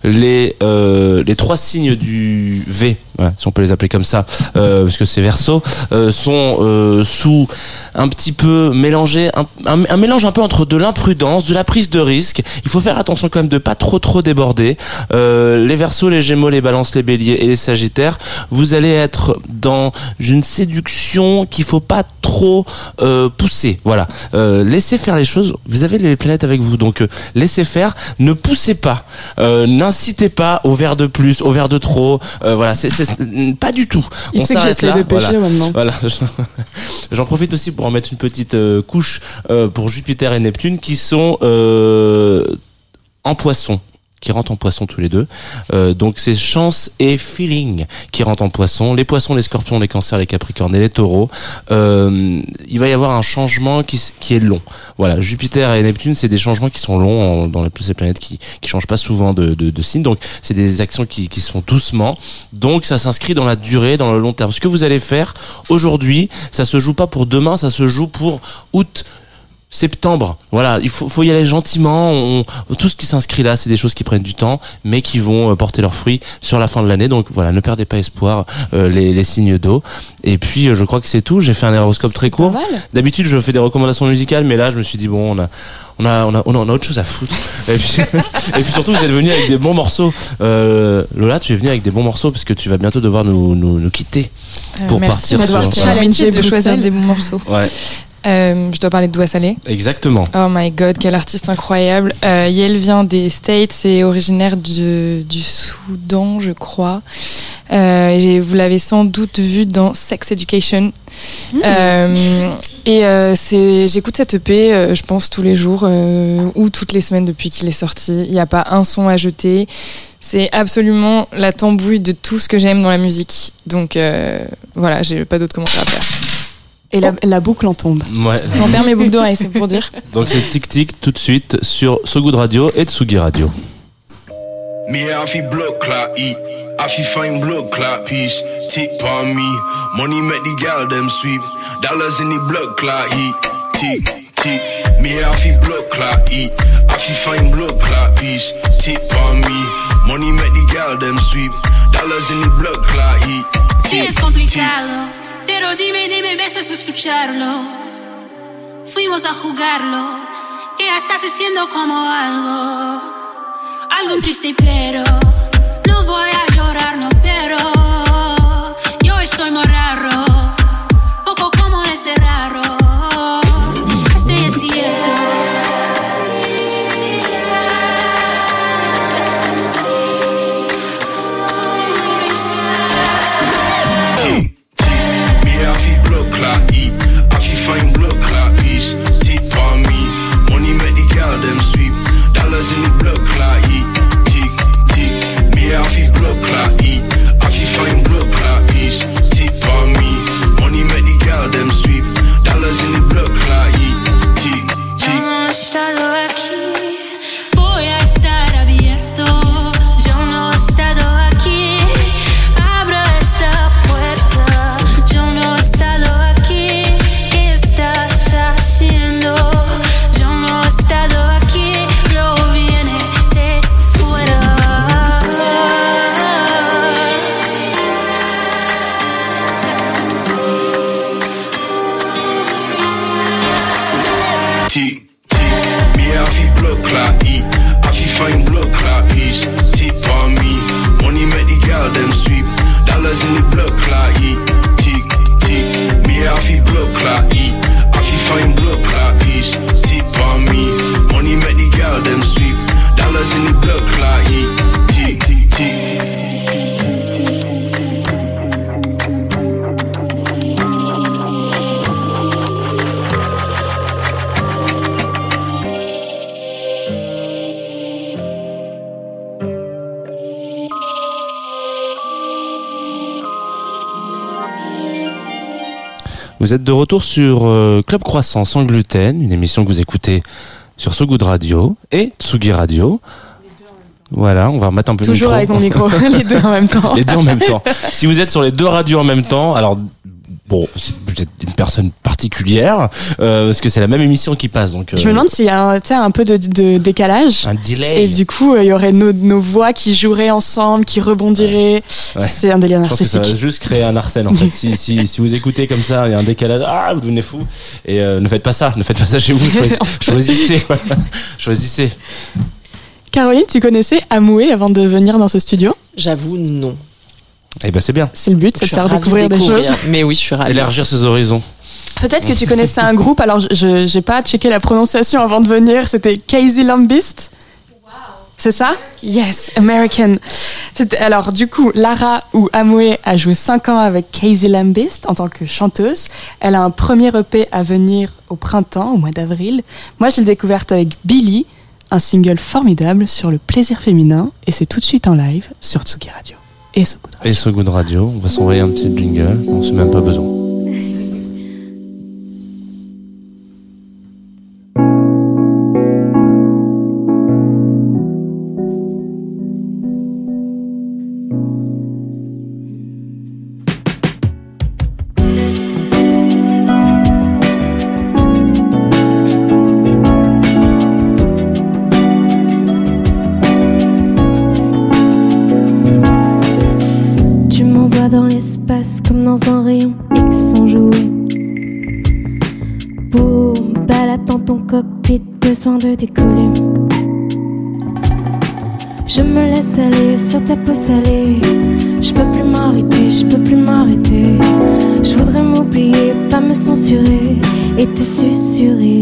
Les, euh, les trois signes du V, si on peut les appeler comme ça, euh, parce que c'est verso, euh, sont euh, sous un petit peu mélangés, un, un- mélange un peu entre de l'imprudence, de la prise de risque. Il faut faire attention quand même de pas trop trop déborder. Euh, les versos, les gémeaux, les balances, les béliers et les sagittaires, vous allez être dans une séduction qu'il faut pas trop euh, pousser. Voilà, euh, laissez faire les choses. Vous avez les planètes avec vous, donc laissez faire. Ne poussez pas, n'incitez pas au verre de plus, au verre de trop. Voilà, c'est- pas du tout. Il On sait que là, pêcher voilà. maintenant. Voilà, (laughs) j'en profite aussi pour en mettre une petite euh, couche euh, pour Jupiter et Neptune qui sont euh, en poisson. Qui rentrent en poisson tous les deux. Euh, donc c'est chance et feeling qui rentrent en poisson. Les poissons, les scorpions, les cancers, les capricornes et les taureaux. Euh, il va y avoir un changement qui, qui est long. Voilà, Jupiter et Neptune, c'est des changements qui sont longs dans les, ces planètes qui qui changent pas souvent de, de, de signe. Donc c'est des actions qui, qui se font doucement. Donc ça s'inscrit dans la durée, dans le long terme. Ce que vous allez faire aujourd'hui, ça se joue pas pour demain, ça se joue pour août septembre. Voilà, il faut, faut y aller gentiment. On- tout ce qui s'inscrit là, c'est des choses qui prennent du temps, mais qui vont euh, porter leurs fruits sur la fin de l'année. Donc voilà, ne perdez pas espoir, euh, les, les signes d'eau. Et puis, euh, je crois que c'est tout. J'ai fait un horoscope très court. D'habitude, je fais des recommandations musicales, mais là, je me suis dit bon, on a, on a, on a, on a, on a autre chose à foutre. Et puis, (laughs) et puis surtout, vous êtes venu avec des bons morceaux. Euh, Lola, tu es venu avec des bons morceaux parce que tu vas bientôt devoir nous, nous, nous quitter. Pour Euh, merci, partir sur- C'est de choisir des bons morceaux. Ouais, Euh, je dois parler de Doigt Salé. exactement. Oh my god, quel artiste incroyable. Euh, Yel vient des States, c'est originaire du, du Soudan, je crois. Euh, vous l'avez sans doute vu dans Sex Education. Euh, et euh, c'est, j'écoute cette EP, euh, je pense, tous les jours euh, ou toutes les semaines depuis qu'il est sorti. Il n'y a pas un son à jeter. C'est absolument la tambouille de tout ce que j'aime dans la musique. Donc euh, voilà, j'ai pas d'autres commentaires à faire. Et la, la boucle en tombe. Ouais. J'en perds mes boucles d'oreilles, c'est pour dire. (laughs) Donc c'est Tic Tic tout de suite sur So Good Radio et Tsugi Radio. Me I Dollars in the blood clot heat. Tick, tick. Me I blood clot eat. I feel fine blood clot piece. Tick on me. Money make the gal them sweep. Dollars in the blood clot heat. Sí, es complicado, pero dime, dime, besos escucharlo. Fuimos a jugarlo, que ya estás haciendo como algo, algo triste, pero no voy a llorar, no, pero yo estoy muy star Vous êtes de retour sur euh, Club Croissant sans gluten, une émission que vous écoutez sur So Good Radio et Tsugi Radio. Voilà, on va remettre un peu Toujours le avec micro. mon micro, (laughs) les deux en même temps. Les deux en même temps. Si vous êtes sur les deux radios en même temps, alors bon, vous êtes une personne particulière euh, parce que c'est la même émission qui passe, donc Je me euh, demande s'il y a un, peu de, de décalage. un delay. Et du coup, euh, il y aurait nos, nos voix qui joueraient ensemble, qui rebondiraient. Ouais. C'est un délire Je pense que ça va narcissique. juste créer un arsène en fait. (laughs) si, si, si vous écoutez comme ça, il y a un décalage, ah, vous devenez fou. Et euh, ne faites pas ça, ne faites pas ça chez vous. (laughs) Choisissez, (laughs) choisissez. Caroline, tu connaissais Amoué avant de venir dans ce studio? J'avoue, non. Eh ben c'est bien. C'est le but, c'est de faire découvrir, des choses. Mais oui, je suis ravie. Élargir ses horizons. Peut-être que tu connaissais un groupe, alors je n'ai pas checké la prononciation avant de venir, c'était Casey Lambist. Wow. C'est ça? Yes, American. Alors du coup, Lara ou Amoué a joué 5 ans avec Casey Lambist en tant que chanteuse. Elle a un premier EP à venir au printemps, au mois d'avril. Moi, je l'ai découverte avec Billy, un single formidable sur le plaisir féminin, et c'est tout de suite en live sur Tsugi Radio et ce goût radio. On va s'envoyer un petit jingle, on s'est même pas besoin. ta peau salée. Je peux plus m'arrêter, je peux plus m'arrêter. Je voudrais m'oublier, pas me censurer et te susurrer.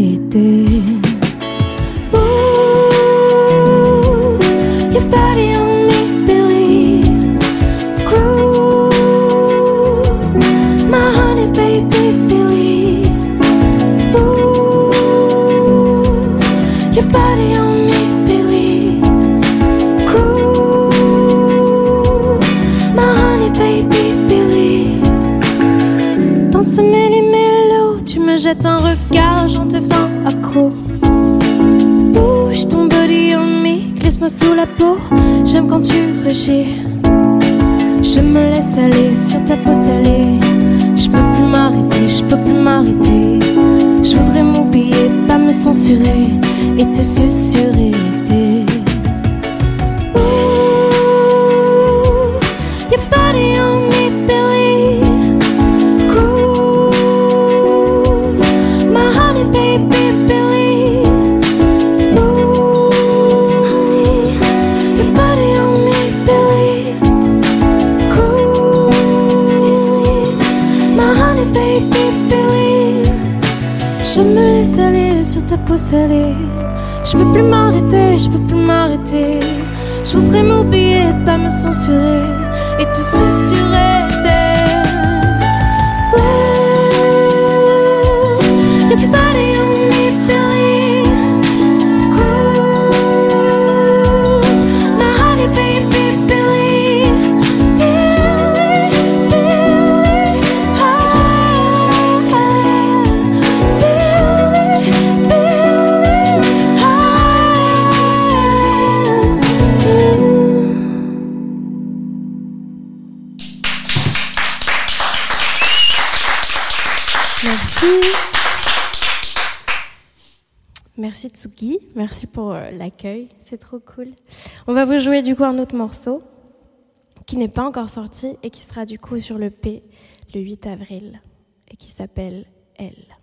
Merci Tsuki, merci pour euh, l'accueil, c'est trop cool. On va vous jouer du coup un autre morceau qui n'est pas encore sorti et qui sera du coup sur le P le 8 avril et qui s'appelle Elle.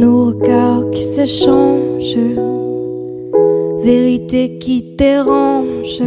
nos regards qui se changent, vérité qui dérange.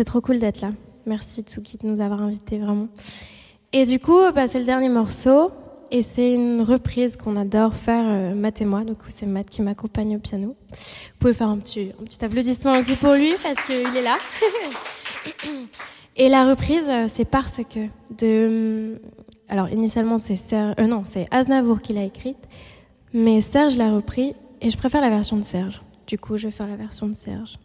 C'est trop cool d'être là. Merci Tsuki de nous avoir invités vraiment. Et du coup, bah, c'est le dernier morceau. Et c'est une reprise qu'on adore faire, euh, Matt et moi. Du coup, c'est Matt qui m'accompagne au piano. Vous pouvez faire un petit, applaudissement aussi pour lui parce qu'il est là. et la reprise, euh, c'est parce que de. Alors, initialement, c'est Serge- euh, non, c'est Aznavour qui l'a écrite. Mais Serge l'a repris et je préfère la version de Serge. Du coup, je vais faire la version de Serge.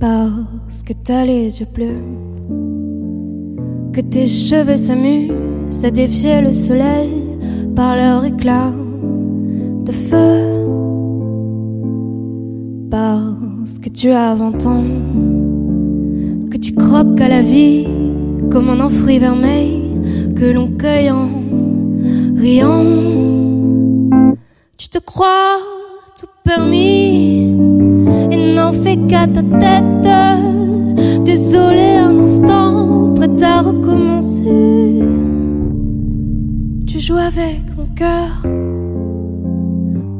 Parce que t'as les yeux bleus, que tes cheveux s'amusent à défier le soleil par leur éclat de feu. Parce que tu as vingt ans, que tu croques à la vie comme un fruit vermeil que l'on cueille en riant. Tu te crois tout permis et n'en fais qu'à ta tête. Désolé un instant, prête à recommencer. Tu joues avec mon cœur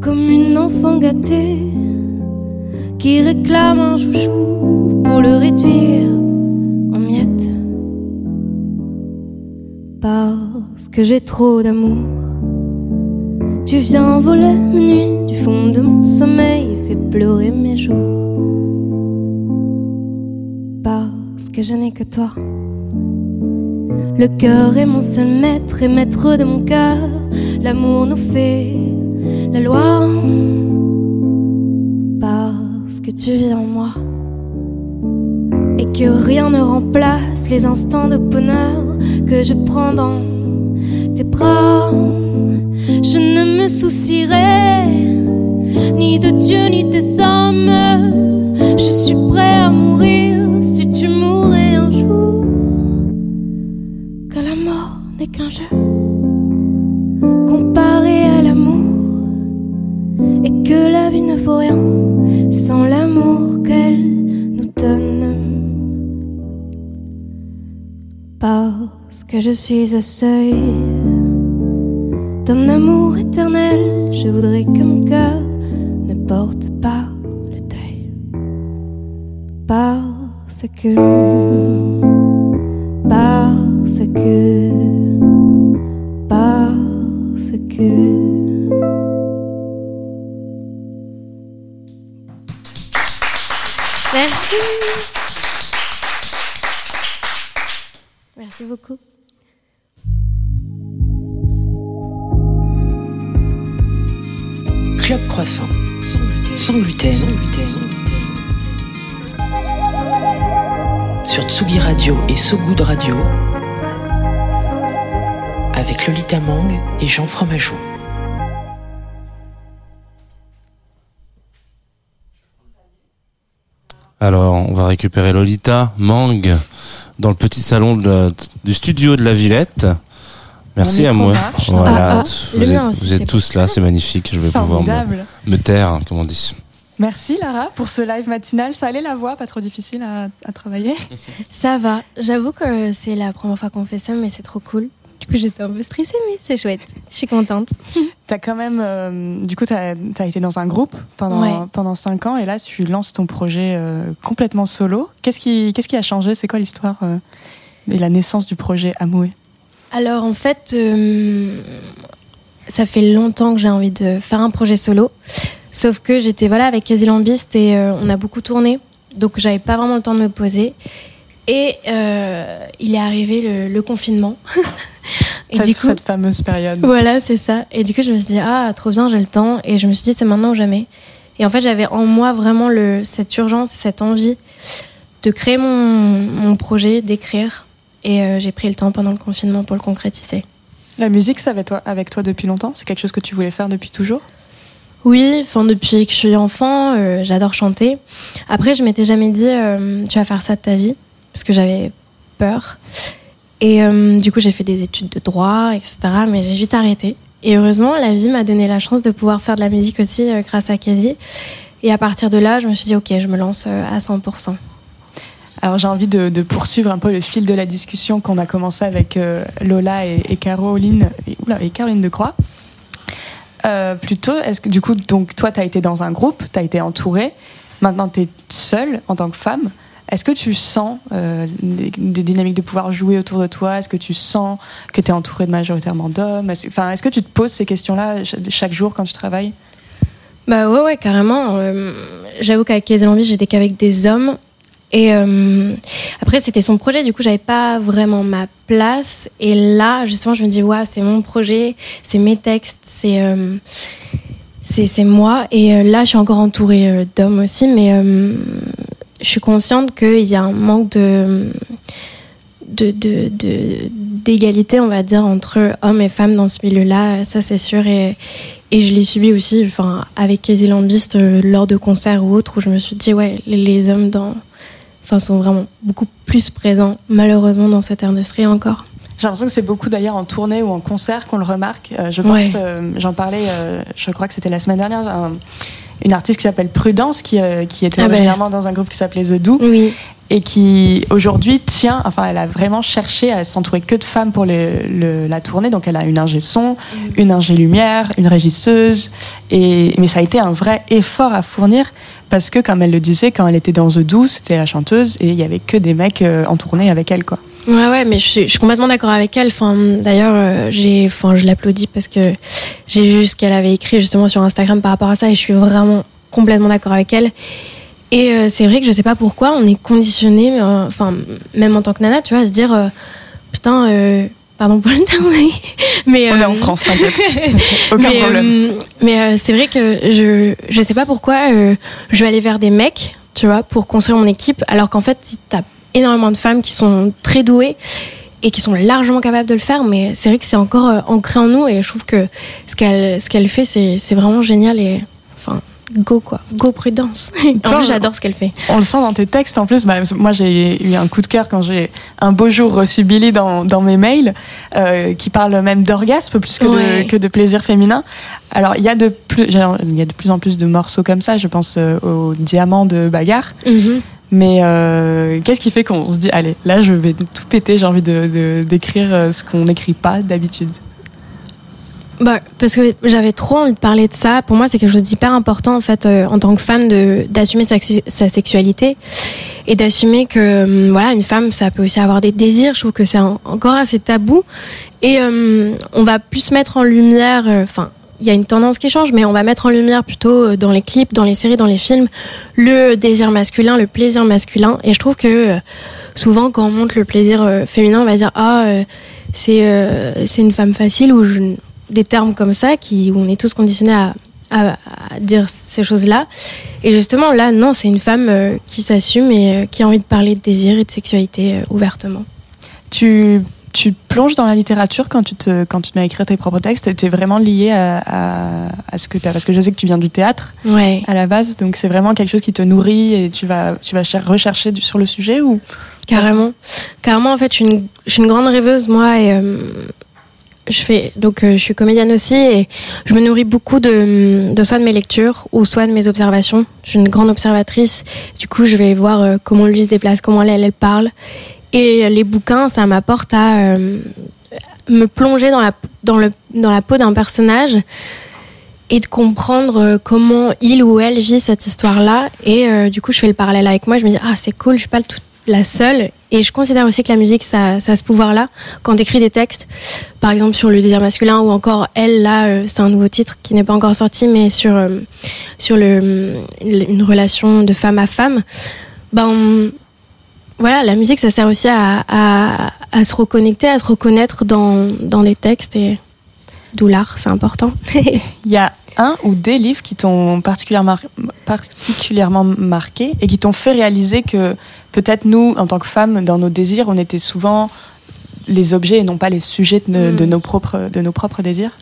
comme une enfant gâtée qui réclame un chouchou pour le réduire Parce que j'ai trop d'amour. Tu viens voler mes nuits du fond de mon sommeil et fais pleurer mes jours. Parce que je n'ai que toi. Le cœur est mon seul maître et maître de mon cœur. L'amour nous fait la loi. Parce que tu vis en moi. Et que rien ne remplace les instants de bonheur que je prends dans Je ne me soucierai ni de Dieu ni des hommes. Je suis prêt à mourir si tu mourais un jour. Que la mort n'est qu'un jeu comparé à l'amour. Et que la vie ne vaut rien sans l'amour Parce que je suis au seuil d'un amour éternel, je voudrais que mon cœur ne porte pas le deuil. Parce que, parce que, parce que. Merci. Club Croissant. Sans gluten. Sans gluten. Sur Tsugi Radio et Sogoud Radio. Avec Lolita Mang et Jean Fromageau. Alors, on va récupérer Lolita Mang dans le petit salon de du studio de la Villette. Merci à moi. Voilà, Ah, ah, vous, êtes, aussi, vous êtes tous là, c'est magnifique. Je vais pouvoir me, me taire, comme on dit. Merci Lara pour ce live matinal. Ça allait la voix, pas trop difficile à, à travailler. (laughs) Ça va. J'avoue que c'est la première fois qu'on fait ça, mais c'est trop cool. Du coup, j'étais un peu stressée, mais c'est chouette. Je suis contente. (laughs) T'as quand même, euh, du coup, t'as as été dans un groupe pendant Ouais. pendant cinq ans et là tu lances ton projet euh, complètement solo. Qu'est-ce qui qu'est-ce qui a changé? C'est quoi l'histoire euh, et la naissance du projet Amoué? Alors, en fait, ça fait longtemps que j'ai envie de faire un projet solo. Sauf que j'étais voilà, avec Quasi Lambiste et on a beaucoup tourné. Donc, j'avais pas vraiment le temps de me poser. Et euh, il est arrivé le, le confinement. (laughs) et cette, du coup, cette fameuse période. Voilà, c'est ça. Et du coup, je me suis dit, ah, trop bien, j'ai le temps. Et je me suis dit, c'est maintenant ou jamais. Et en fait, j'avais en moi vraiment le, cette urgence, cette envie de créer mon, mon projet, d'écrire. Et euh, j'ai pris le temps pendant le confinement pour le concrétiser. La musique, ça avec toi, avec toi depuis longtemps? C'est quelque chose que tu voulais faire depuis toujours? Oui, enfin depuis que je suis enfant, euh, j'adore chanter. Après, je m'étais jamais dit euh, tu vas faire ça de ta vie parce que j'avais peur. Et euh, du coup, j'ai fait des études de droit, etc. Mais j'ai vite arrêté. Et heureusement, la vie m'a donné la chance de pouvoir faire de la musique aussi euh, grâce à Kazi. Et à partir de là, je me suis dit ok, je me lance euh, à 100%. Alors j'ai envie de, poursuivre un peu le fil de la discussion qu'on a commencé avec Lola et, Caroline et, oula, et Caroline de Croix. Plutôt, est-ce que du coup, donc toi, tu as été dans un groupe, tu as été entourée, maintenant tu es seule en tant que femme. Est-ce que tu sens euh, des, dynamiques de pouvoir jouer autour de toi? Est-ce que tu sens que tu es entourée de majoritairement d'hommes? Est-ce que tu te poses ces questions-là ch- chaque jour quand tu travailles? Bah ouais, ouais, carrément. Euh, J'avoue qu'avec les j'étais qu'avec des hommes. Et euh, après, c'était son projet, du coup, j'avais pas vraiment ma place. Et là, justement, je me dis, ouais, c'est mon projet, c'est mes textes, c'est euh, c'est moi. Et là, je suis encore entourée d'hommes aussi, mais je suis consciente qu'il y a un manque de de- de- de- d'égalité, on va dire, entre hommes et femmes dans ce milieu-là, ça c'est sûr. Et, et je l'ai subi aussi enfin, avec Lambiste euh, lors de concerts ou autres, où je me suis dit, ouais, les, les hommes dans, enfin, sont vraiment beaucoup plus présents, malheureusement, dans cette industrie encore. J'ai l'impression que c'est beaucoup d'ailleurs en tournée ou en concert qu'on le remarque. Euh, je pense, Ouais. euh, j'en parlais, euh, je crois que c'était la semaine dernière, un- une artiste qui s'appelle Prudence, qui, euh, qui était Ah ben. dans un groupe qui s'appelait The Do, Oui. et qui aujourd'hui tient, enfin, elle a vraiment cherché à s'entourer que de femmes pour le- le- la tournée. Donc, elle a une ingé son, une ingé lumière, une régisseuse, et mais ça a été un vrai effort à fournir. Parce que, comme elle le disait, quand elle était dans The Do, c'était la chanteuse et il y avait que des mecs euh, en tournée avec elle, quoi. Ouais, ouais, mais je suis, je suis complètement d'accord avec elle. Enfin, d'ailleurs, euh, j'ai, enfin, je l'applaudis parce que j'ai vu ce qu'elle avait écrit justement sur Instagram par rapport à ça et je suis vraiment complètement d'accord avec elle. Et euh, c'est vrai que je sais pas pourquoi on est conditionné, euh, enfin, même en tant que nana, tu vois, à se dire, putain, pardon pour le terme, mais On est en France, t'inquiète. (laughs) Aucun mais, problème. mais c'est vrai que je je sais pas pourquoi je vais aller vers des mecs, tu vois, pour construire mon équipe, alors qu'en fait, t'as énormément de femmes qui sont très douées et qui sont largement capables de le faire, mais c'est vrai que c'est encore euh, ancré en nous et je trouve que ce qu'elle ce qu'elle fait, c'est c'est vraiment génial et enfin go quoi, go prudence. (laughs) en plus, j'adore ce qu'elle fait. On le sent dans tes textes en plus. Bah, moi, j'ai eu un coup de cœur quand j'ai un beau jour reçu Billy dans, dans mes mails, euh, qui parle même d'orgasme plus que, Ouais. de, que de plaisir féminin. Alors, il y, a de plus, il y a de plus en plus de morceaux comme ça. Je pense euh, au Diamant de Bagarre. Mhm. Mais euh, qu'est-ce qui fait qu'on se dit, allez, là, je vais tout péter, j'ai envie de- d'écrire euh, ce qu'on n'écrit pas d'habitude? Bah, parce que j'avais trop envie de parler de ça. Pour moi, c'est quelque chose d'hyper important, en fait, euh, en tant que femme, d'assumer sa, sa sexualité et d'assumer que, hum, voilà, une femme, ça peut aussi avoir des désirs. Je trouve que c'est en- encore assez tabou. Et hum, on va plus mettre en lumière, enfin, il y a une tendance qui change, mais on va mettre en lumière plutôt euh, dans les clips, dans les séries, dans les films, le désir masculin, le plaisir masculin. Et je trouve que euh, souvent, quand on montre le plaisir euh, féminin, on va dire ah c'est une femme facile ou des termes comme ça qui où on est tous conditionnés à, à, dire ces choses-là. Et justement, là, non, c'est une femme qui s'assume et qui a envie de parler de désir et de sexualité ouvertement. Tu, tu plonges dans la littérature quand tu te, quand tu te mets à écrire tes propres textes. Tu es vraiment lié à, à, à ce que tu as. Parce que je sais que tu viens du théâtre Ouais. à la base. Donc c'est vraiment quelque chose qui te nourrit et tu vas, tu vas cher- rechercher sur le sujet ou? Carrément. Carrément, en fait, je suis une, je suis une grande rêveuse, moi, et euh, je fais, donc, euh, je suis comédienne aussi, et je me nourris beaucoup de, de soit de mes lectures ou soit de mes observations. Je suis une grande observatrice. Du coup, je vais voir euh, comment lui se déplace, comment elle, elle parle. Et les bouquins, ça m'apporte à euh, me plonger dans la, dans le, dans la peau d'un personnage et de comprendre euh, comment il ou elle vit cette histoire-là. Et euh, du coup, je fais le parallèle avec moi. Je me dis, ah, c'est cool, je suis pas la seule. Et je considère aussi que la musique, ça, ça a ce pouvoir-là. Quand tu des textes, par exemple sur le désir masculin ou encore Elle, là, euh, c'est un nouveau titre qui n'est pas encore sorti, mais sur, euh, sur le, une relation de femme à femme, ben, voilà, la musique, ça sert aussi à, à, à se reconnecter, à se reconnaître dans, dans les textes et d'où l'art, c'est important. (laughs) il y a un ou des livres qui t'ont particulièrement, particulièrement marqué et qui t'ont fait réaliser que peut-être nous, en tant que femmes, dans nos désirs, on était souvent les objets et non pas les sujets de, de nos, propres, de nos propres désirs?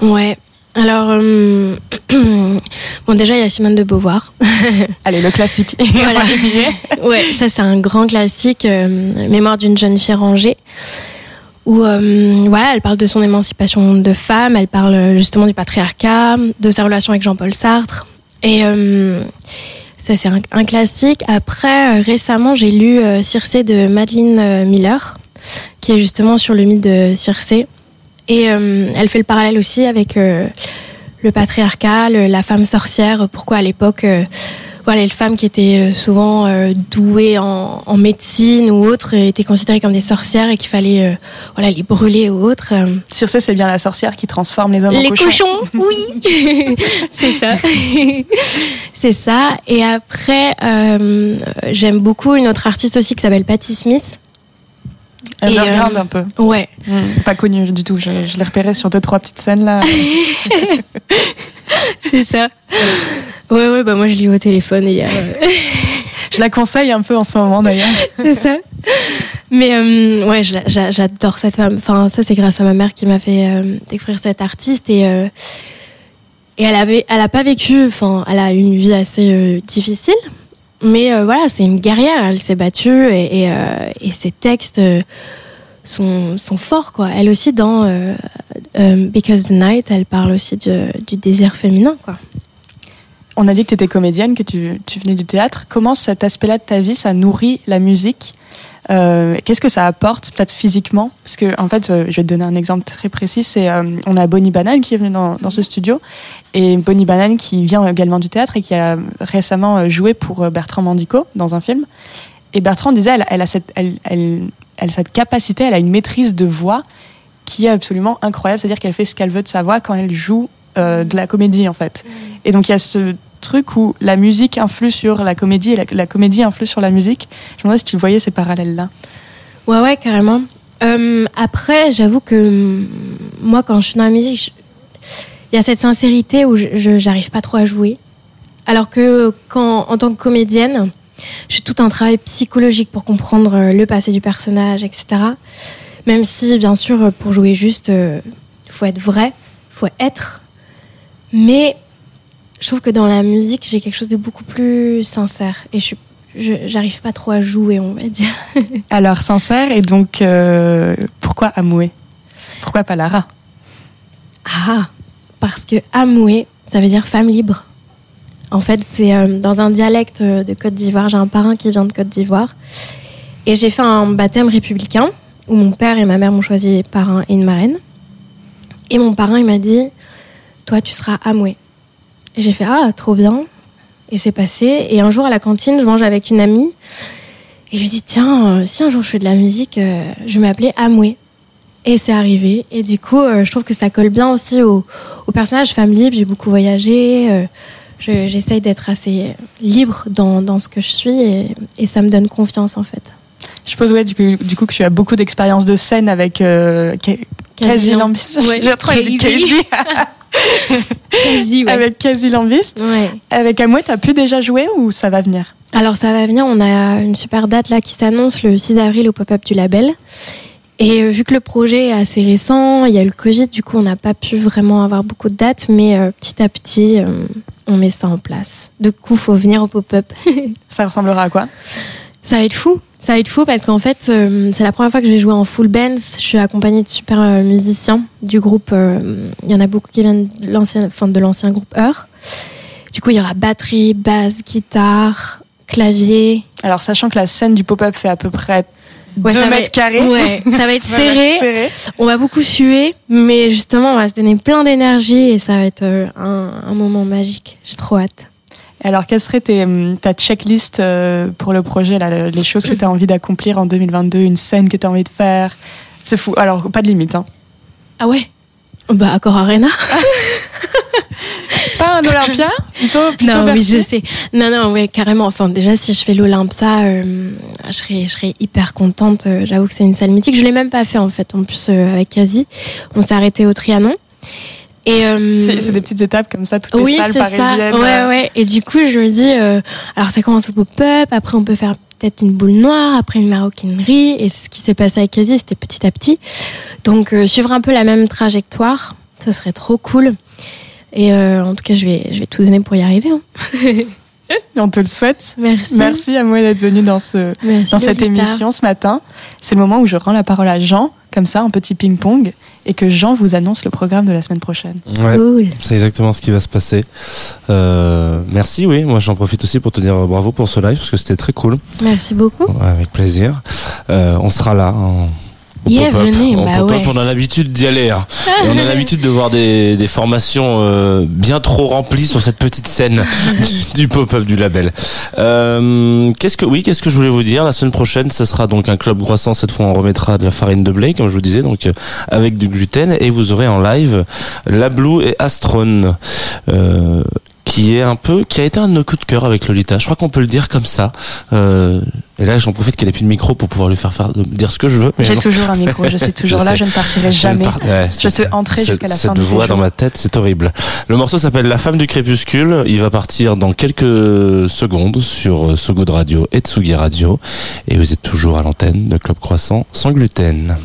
Ouais. Alors, euh, (clears throat) bon, déjà, il y a Simone de Beauvoir. (laughs) Allez, le classique. (laughs) voilà. (laughs) ouais, ça, c'est un grand classique, euh, Mémoire d'une jeune fille rangée, où, euh, voilà, elle parle de son émancipation de femme, elle parle justement du patriarcat, de sa relation avec Jean-Paul Sartre. Et ça, c'est un, un classique. Après, récemment, j'ai lu Circé de Madeleine Miller, qui est justement sur le mythe de Circé. Et euh, elle fait le parallèle aussi avec euh, le patriarcat, le- la femme sorcière. Pourquoi à l'époque, euh, voilà, les femmes qui étaient euh, souvent euh, douées en, en médecine ou autres euh, étaient considérées comme des sorcières et qu'il fallait euh, voilà, les brûler ou autres. Circé, c'est bien la sorcière qui transforme les hommes en Les cochons. cochons, (laughs) oui, (laughs) c'est ça. (laughs) c'est ça. Et après, euh, j'aime beaucoup une autre artiste aussi qui s'appelle Patti Smith. Underground euh, un peu. Ouais. Mm, pas connu du tout. Je, je l'ai repéré sur deux, trois petites scènes là. (laughs) c'est ça. Ouais, ouais, bah moi je lis au téléphone et il y a. euh, (laughs) je la conseille un peu en ce moment d'ailleurs. (laughs) c'est ça. Mais euh, ouais, j'adore cette femme. Enfin, ça c'est grâce à ma mère qui m'a fait euh, découvrir cette artiste et euh, et elle avait, elle a pas vécu. Enfin, elle a eu une vie assez difficile. Mais euh, voilà, c'est une guerrière. Elle s'est battue et euh, ses textes euh, sont sont forts quoi. Elle aussi dans Because the Night, elle parle aussi du désir féminin quoi. On a dit que tu étais comédienne, que tu, tu venais du théâtre. Comment cet aspect-là de ta vie, ça nourrit la musique Euh, Qu'est-ce que ça apporte, peut-être physiquement? Parce que, en fait, euh, je vais te donner un exemple très précis. C'est, euh, on a Bonnie Banane qui est venue dans, ce studio, et Bonnie Banane qui vient également du théâtre et qui a récemment joué pour Bertrand Mandico dans un film. Et Bertrand disait, elle, a cette, capacité, elle a une maîtrise de voix qui est absolument incroyable. C'est-à-dire qu'elle fait ce qu'elle veut de sa voix quand elle joue de la comédie, en fait. Et donc il y a ce truc où la musique influe sur la comédie et la, comédie influe sur la musique. Je me demandais si tu voyais ces parallèles-là. Ouais, ouais, carrément. Euh, après, j'avoue que hum, moi, quand je suis dans la musique, il y a cette sincérité où je j'arrive pas trop à jouer. Alors que quand, en tant que comédienne, je fais tout un travail psychologique pour comprendre euh, le passé du personnage, etc. Même si, bien sûr, pour jouer juste, il faut être vrai, il faut être. Mais je trouve que dans la musique, j'ai quelque chose de beaucoup plus sincère. Et je suis- j'arrive pas trop à jouer, on va dire. (laughs) Alors sincère et donc euh, pourquoi Amoué? Pourquoi pas Lara? Ah, parce que Amoué, ça veut dire femme libre. En fait, c'est euh, dans un dialecte euh, de Côte d'Ivoire. J'ai un parrain qui vient de Côte d'Ivoire. Et j'ai fait un baptême républicain où mon père et ma mère m'ont choisi parrain et une marraine. Et mon parrain, il m'a dit Toi, tu seras Amoué. Et j'ai fait Ah, trop bien. Et c'est passé. Et un jour, à la cantine, je mange avec une amie. Et je lui dis Tiens, euh, si un jour je fais de la musique, euh, je vais m'appeler Amoué. Et c'est arrivé. Et du coup, euh, je trouve que ça colle bien aussi au, au personnage femme libre. J'ai beaucoup voyagé. je- J'essaye d'être assez libre dans, dans ce que je suis et, et ça me donne confiance en fait. Je suppose ouais, du, coup, du coup que tu as beaucoup d'expérience de scène avec euh. Lambis. Ouais, (laughs) J'ai retrouvé Casey. (laughs) Casey. Quasi, ouais. avec Quasi Lambiste. Ouais. Avec Amoué, t'as pu déjà jouer ou ça va venir? Alors ça va venir, on a une super date là qui s'annonce le 6 avril au pop-up du label. Et euh, vu que le projet est assez récent, il y a eu le Covid, du coup on n'a pas pu vraiment avoir beaucoup de dates, mais euh, petit à petit euh, on met ça en place. Du coup faut venir au pop-up. (laughs) Ça ressemblera à quoi? Ça va être fou. Ça va être fou parce qu'en fait, euh, c'est la première fois que je vais jouer en full band. Je suis accompagnée de super euh, musiciens du groupe. euh, Il y en a beaucoup qui viennent de l'ancien, enfin, de l'ancien groupe Heure. Du coup, il y aura batterie, basse, guitare, clavier. Alors, sachant que la scène du pop-up fait à peu près Ouais, 2 ça va mètres carrés. Ouais, (laughs) ça va être serré. serré. On va beaucoup suer, mais justement, on va se donner plein d'énergie et ça va être un, un moment magique. J'ai trop hâte. Alors, quelle serait tes, hum, ta checklist euh, pour le projet, là, les choses que tu as envie d'accomplir en 2022, une scène que tu as envie de faire? C'est fou. Alors, pas de limite. Hein. Ah ouais? Bah, Accor Arena. Pas un Olympia? Plutôt, plutôt non, oui, je sais. Non, non, ouais, carrément. Enfin, déjà, si je fais l'Olympia, euh, je, serais, je serais hyper contente. Euh, J'avoue que c'est une salle mythique. Je l'ai même pas fait, en fait. En plus, euh, avec Kazi, on s'est arrêté au Trianon. Et, euh, C'est des petites étapes comme ça, toutes les oui, salles parisiennes. Ça. Ouais, euh, ouais. Et du coup, je me dis, euh, alors ça commence au pop-up, après on peut faire peut-être une boule noire, après une maroquinerie. Et c'est ce qui s'est passé avec Kazi, c'était petit à petit. Donc, euh, suivre un peu la même trajectoire, ça serait trop cool. Et en tout cas, je vais, je vais tout donner pour y arriver. hein. (laughs) On te le souhaite. Merci. Merci à moi d'être venu dans, ce, Merci, dans cette émission ce matin. C'est le moment où je rends la parole à Jean, comme ça, en petit ping-pong, et que Jean vous annonce le programme de la semaine prochaine. Ouais, Cool. c'est exactement ce qui va se passer. Euh, merci, oui. Moi, j'en profite aussi pour te dire bravo pour ce live parce que c'était très cool. Merci beaucoup. Ouais, avec plaisir. Euh, on sera là. en- au Yeah, pop-up. venez, Au bah ouais. on a l'habitude d'y aller. hein. Et on a (laughs) l'habitude de voir des, des formations euh, bien trop remplies sur cette petite scène (laughs) du, du pop-up du label. Euh, qu'est-ce que oui, qu'est-ce que je voulais vous dire? La semaine prochaine, ce sera donc un club croissant. Cette fois, on remettra de la farine de blé, comme je vous disais, donc euh, avec du gluten, et vous aurez en live La Blue et Astron. Euh, qui est un peu, qui a été un de nos coups de cœur avec Lolita. Je crois qu'on peut le dire comme ça. Euh, et là, j'en profite qu'elle ait plus de micro pour pouvoir lui faire, faire dire ce que je veux. J'ai toujours un (laughs) micro, je suis toujours Je là, sais. je ne partirai jamais. ne par- ouais, Je te cette- jusqu'à la fin Cette voix dans ma tête, c'est horrible. Le morceau s'appelle La femme du crépuscule. Il va partir dans quelques secondes sur euh, So Good Radio et Tsugi Radio. Et vous êtes toujours à l'antenne de Club Croissant sans gluten.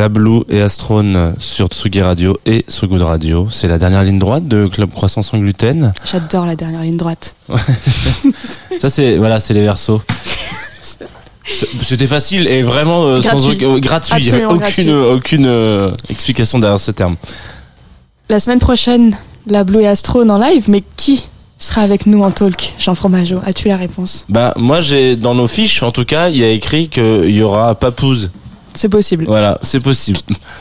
La Blue et Astrone sur Tsugi Radio et Good Radio. C'est la dernière ligne droite de Club Croissant sans gluten. J'adore la dernière ligne droite. (laughs) Ça c'est voilà, c'est les versos. C'était facile et vraiment euh, sans Gratuit. euh, gratuit. Il avait Absolument aucune gratuit. aucune euh, explication derrière ce terme. La semaine prochaine, la Blue et Astrone en live, mais qui sera avec nous en talk Jean Fromageau, as-tu la réponse? Bah moi j'ai dans nos fiches en tout cas, il y a écrit qu'il y aura Papouze. C'est possible. Voilà, c'est possible.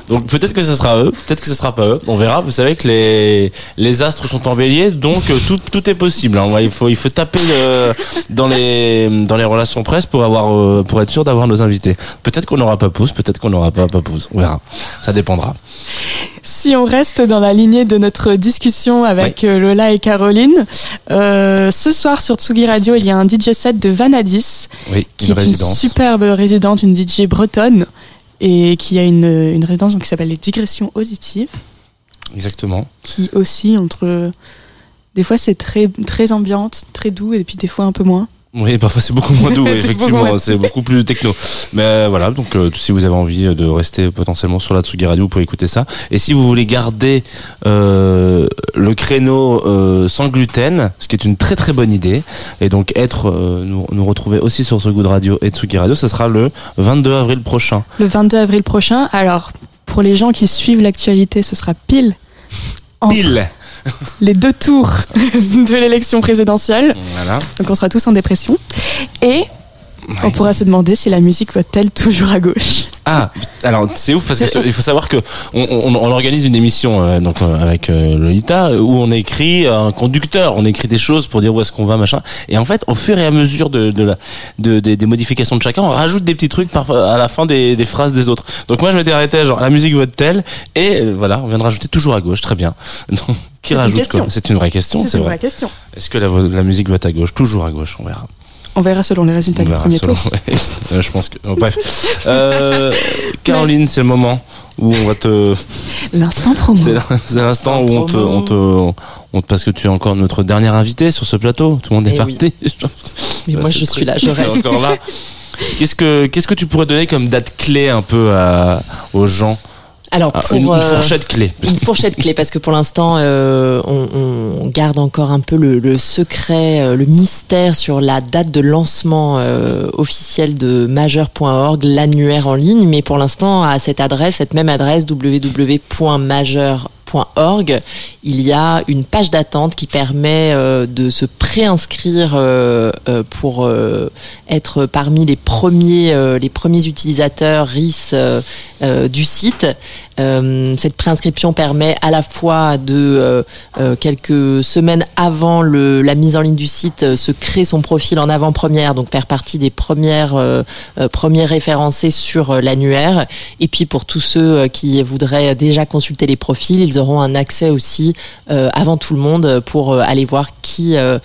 Donc peut-être que ce sera eux, peut-être que ce sera pas eux. On verra. Vous savez que les les astres sont en bélier, donc euh, tout tout est possible. hein. Il faut il faut taper le- dans les dans les relations presse pour avoir euh, pour être sûr d'avoir nos invités. Peut-être qu'on aura Papouze, peut-être qu'on n'aura pas Papouze. On verra. Ça dépendra. Si on reste dans la lignée de notre discussion avec euh, Lola et Caroline, euh, ce soir sur Tsugi Radio, il y a un DJ set de Vanadis, Oui, qui une est une superbe résidente, une DJ bretonne, et qui a une, une résidence donc, qui s'appelle les Digressions Auditives, Exactement. qui aussi entre... Des fois c'est très, très ambiante, très doux, et puis des fois un peu moins. Oui, parfois c'est beaucoup moins doux, (laughs) effectivement, c'est beaucoup plus techno. Mais euh, voilà, donc euh, si vous avez envie de rester potentiellement sur la Tsugi Radio, vous pouvez écouter ça. Et si vous voulez garder euh, le créneau euh, sans gluten, ce qui est une très très bonne idée, et donc être euh, nous, nous retrouver aussi sur ce goût de radio et Tsugi Radio, ce sera le 22 avril prochain. Le 22 avril prochain, alors pour les gens qui suivent l'actualité, ce sera pile entre Pile. (laughs) les deux tours (laughs) de l'élection présidentielle. Voilà. Donc on sera tous en dépression. Et on pourra se demander si la musique vote-t-elle toujours à gauche. Ah, alors c'est ouf parce que ce- il faut savoir que on, on- on organise une émission euh, donc euh, avec euh, Lolita où on écrit un conducteur, on écrit des choses pour dire où est-ce qu'on va machin. Et en fait, au fur et à mesure de, de la de, des- des modifications de chacun, on rajoute des petits trucs à la fin des, des phrases des autres. Donc moi je m'étais arrêté à genre la musique vote telle et euh, voilà, on vient de rajouter toujours à gauche, très bien. (laughs) Donc qui C'est une rajoute C'est une vraie question, c'est une vrai. vraie question. Est-ce que la, la musique vote à gauche? Toujours à gauche, on verra. On verra selon les résultats du premier selon- tour. ouais, je pense que. oh, bref. (laughs) Euh, Caroline, c'est le moment où on va te. L'instant promo. C'est c'est l'instant où on te, on te, on te- parce que tu es encore notre dernier invité sur ce plateau. Tout le monde est Eh oui. parti. Mais moi, (laughs) je suis là, je reste. encore là. Qu'est-ce que, qu'est-ce que tu pourrais donner comme date clé un peu à, aux gens Alors, Ah, pour, une, une euh, fourchette clé. Une fourchette clé parce que pour l'instant euh, on, on garde encore un peu le, le secret, euh, le mystère sur la date de lancement euh, officiel de majeur.org, l'annuaire en ligne. Mais pour l'instant à cette adresse, cette même adresse il y a une page d'attente qui permet euh, de se préinscrire euh, euh, pour euh, être parmi les premiers euh, les premiers utilisateurs RIS euh, euh, du site. Euh, cette préinscription permet à la fois de euh, euh, quelques semaines avant la mise en ligne du site euh, se créer son profil en avant-première, donc faire partie des premières euh, euh, premiers référencés sur euh, l'annuaire. Et puis pour tous ceux euh, qui voudraient déjà consulter les profils, ils auront un accès aussi euh, avant tout le monde pour euh, aller voir qui euh,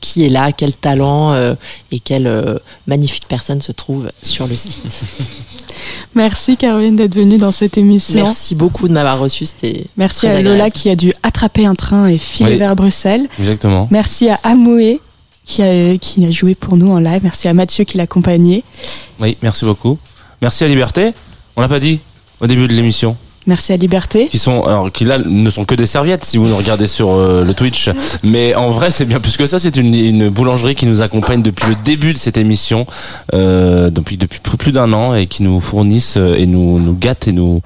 qui est là, quel talent euh, et quelle euh, magnifique personne se trouve sur le site. (laughs) Merci Caroline d'être venue dans cette émission. Merci beaucoup de m'avoir reçu. C'était Merci très à agréable. Lola qui a dû attraper un train et filer Oui. vers Bruxelles. Exactement. Merci à Amoué qui a, qui a joué pour nous en live. Merci à Mathieu qui l'a accompagné. Oui, merci beaucoup. Merci à Liberté. On l'a pas dit au début de l'émission. Merci à Liberté. qui sont alors qui là ne sont que des serviettes si vous nous regardez sur euh, le Twitch mais en vrai c'est bien plus que ça c'est une, une boulangerie qui nous accompagne depuis le début de cette émission euh, depuis depuis plus plus d'un an et qui nous fournissent euh, et nous nous gâtent et nous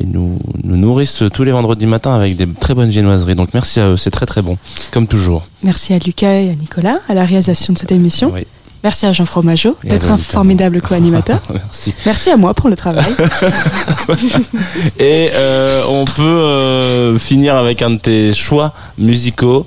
et nous nous nourrissent tous les vendredis matins avec des très bonnes viennoiseries donc merci à eux c'est très très bon comme toujours Merci à Lucas et à Nicolas à la réalisation de cette émission. Oui. Merci à Jean Fromageau d'être un formidable co-animateur. (laughs) merci Merci à moi pour le travail. (laughs) et euh, on peut euh, finir avec un de tes choix musicaux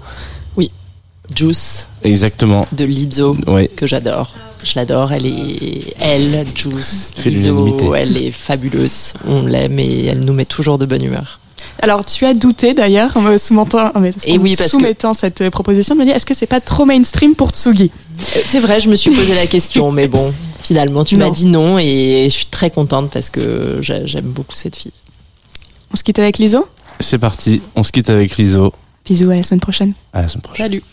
Juice exactement de Lizzo oui que j'adore. Je l'adore, elle est elle, Juice, Lizzo, elle est fabuleuse. On l'aime et elle nous met toujours de bonne humeur. Alors, tu as douté d'ailleurs en me soumettant, en me Et oui, parce que- soumettant cette euh, proposition, de me dire est-ce que c'est pas trop mainstream pour Tsugi? Euh, C'est vrai, je me suis posé la question, mais bon, finalement tu m'as dit non et je suis très contente parce que j'a- j'aime beaucoup cette fille. On se quitte avec l'ISO c'est parti on se quitte avec l'ISO Bisous, à la semaine prochaine. à la semaine prochaine Salut.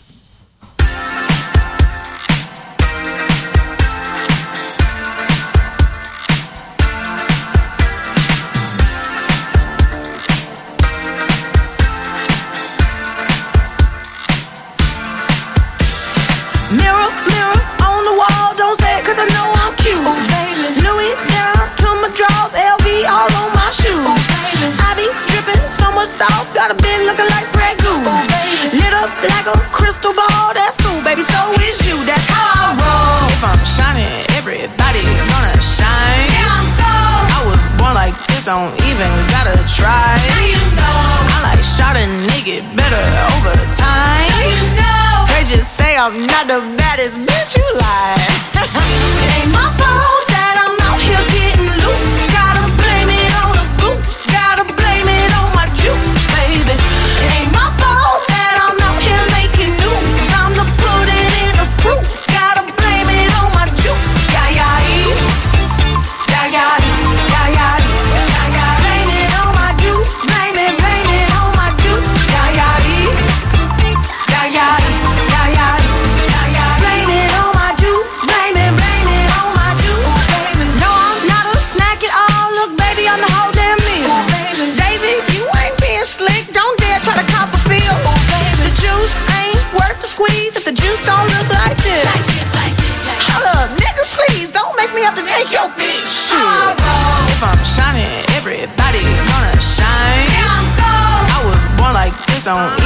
don't even gotta try. Now you know. I like shot a nigga better over time. Now you know. They just say I'm not the baddest bitch you lie. it (laughs) ain't my fault. don't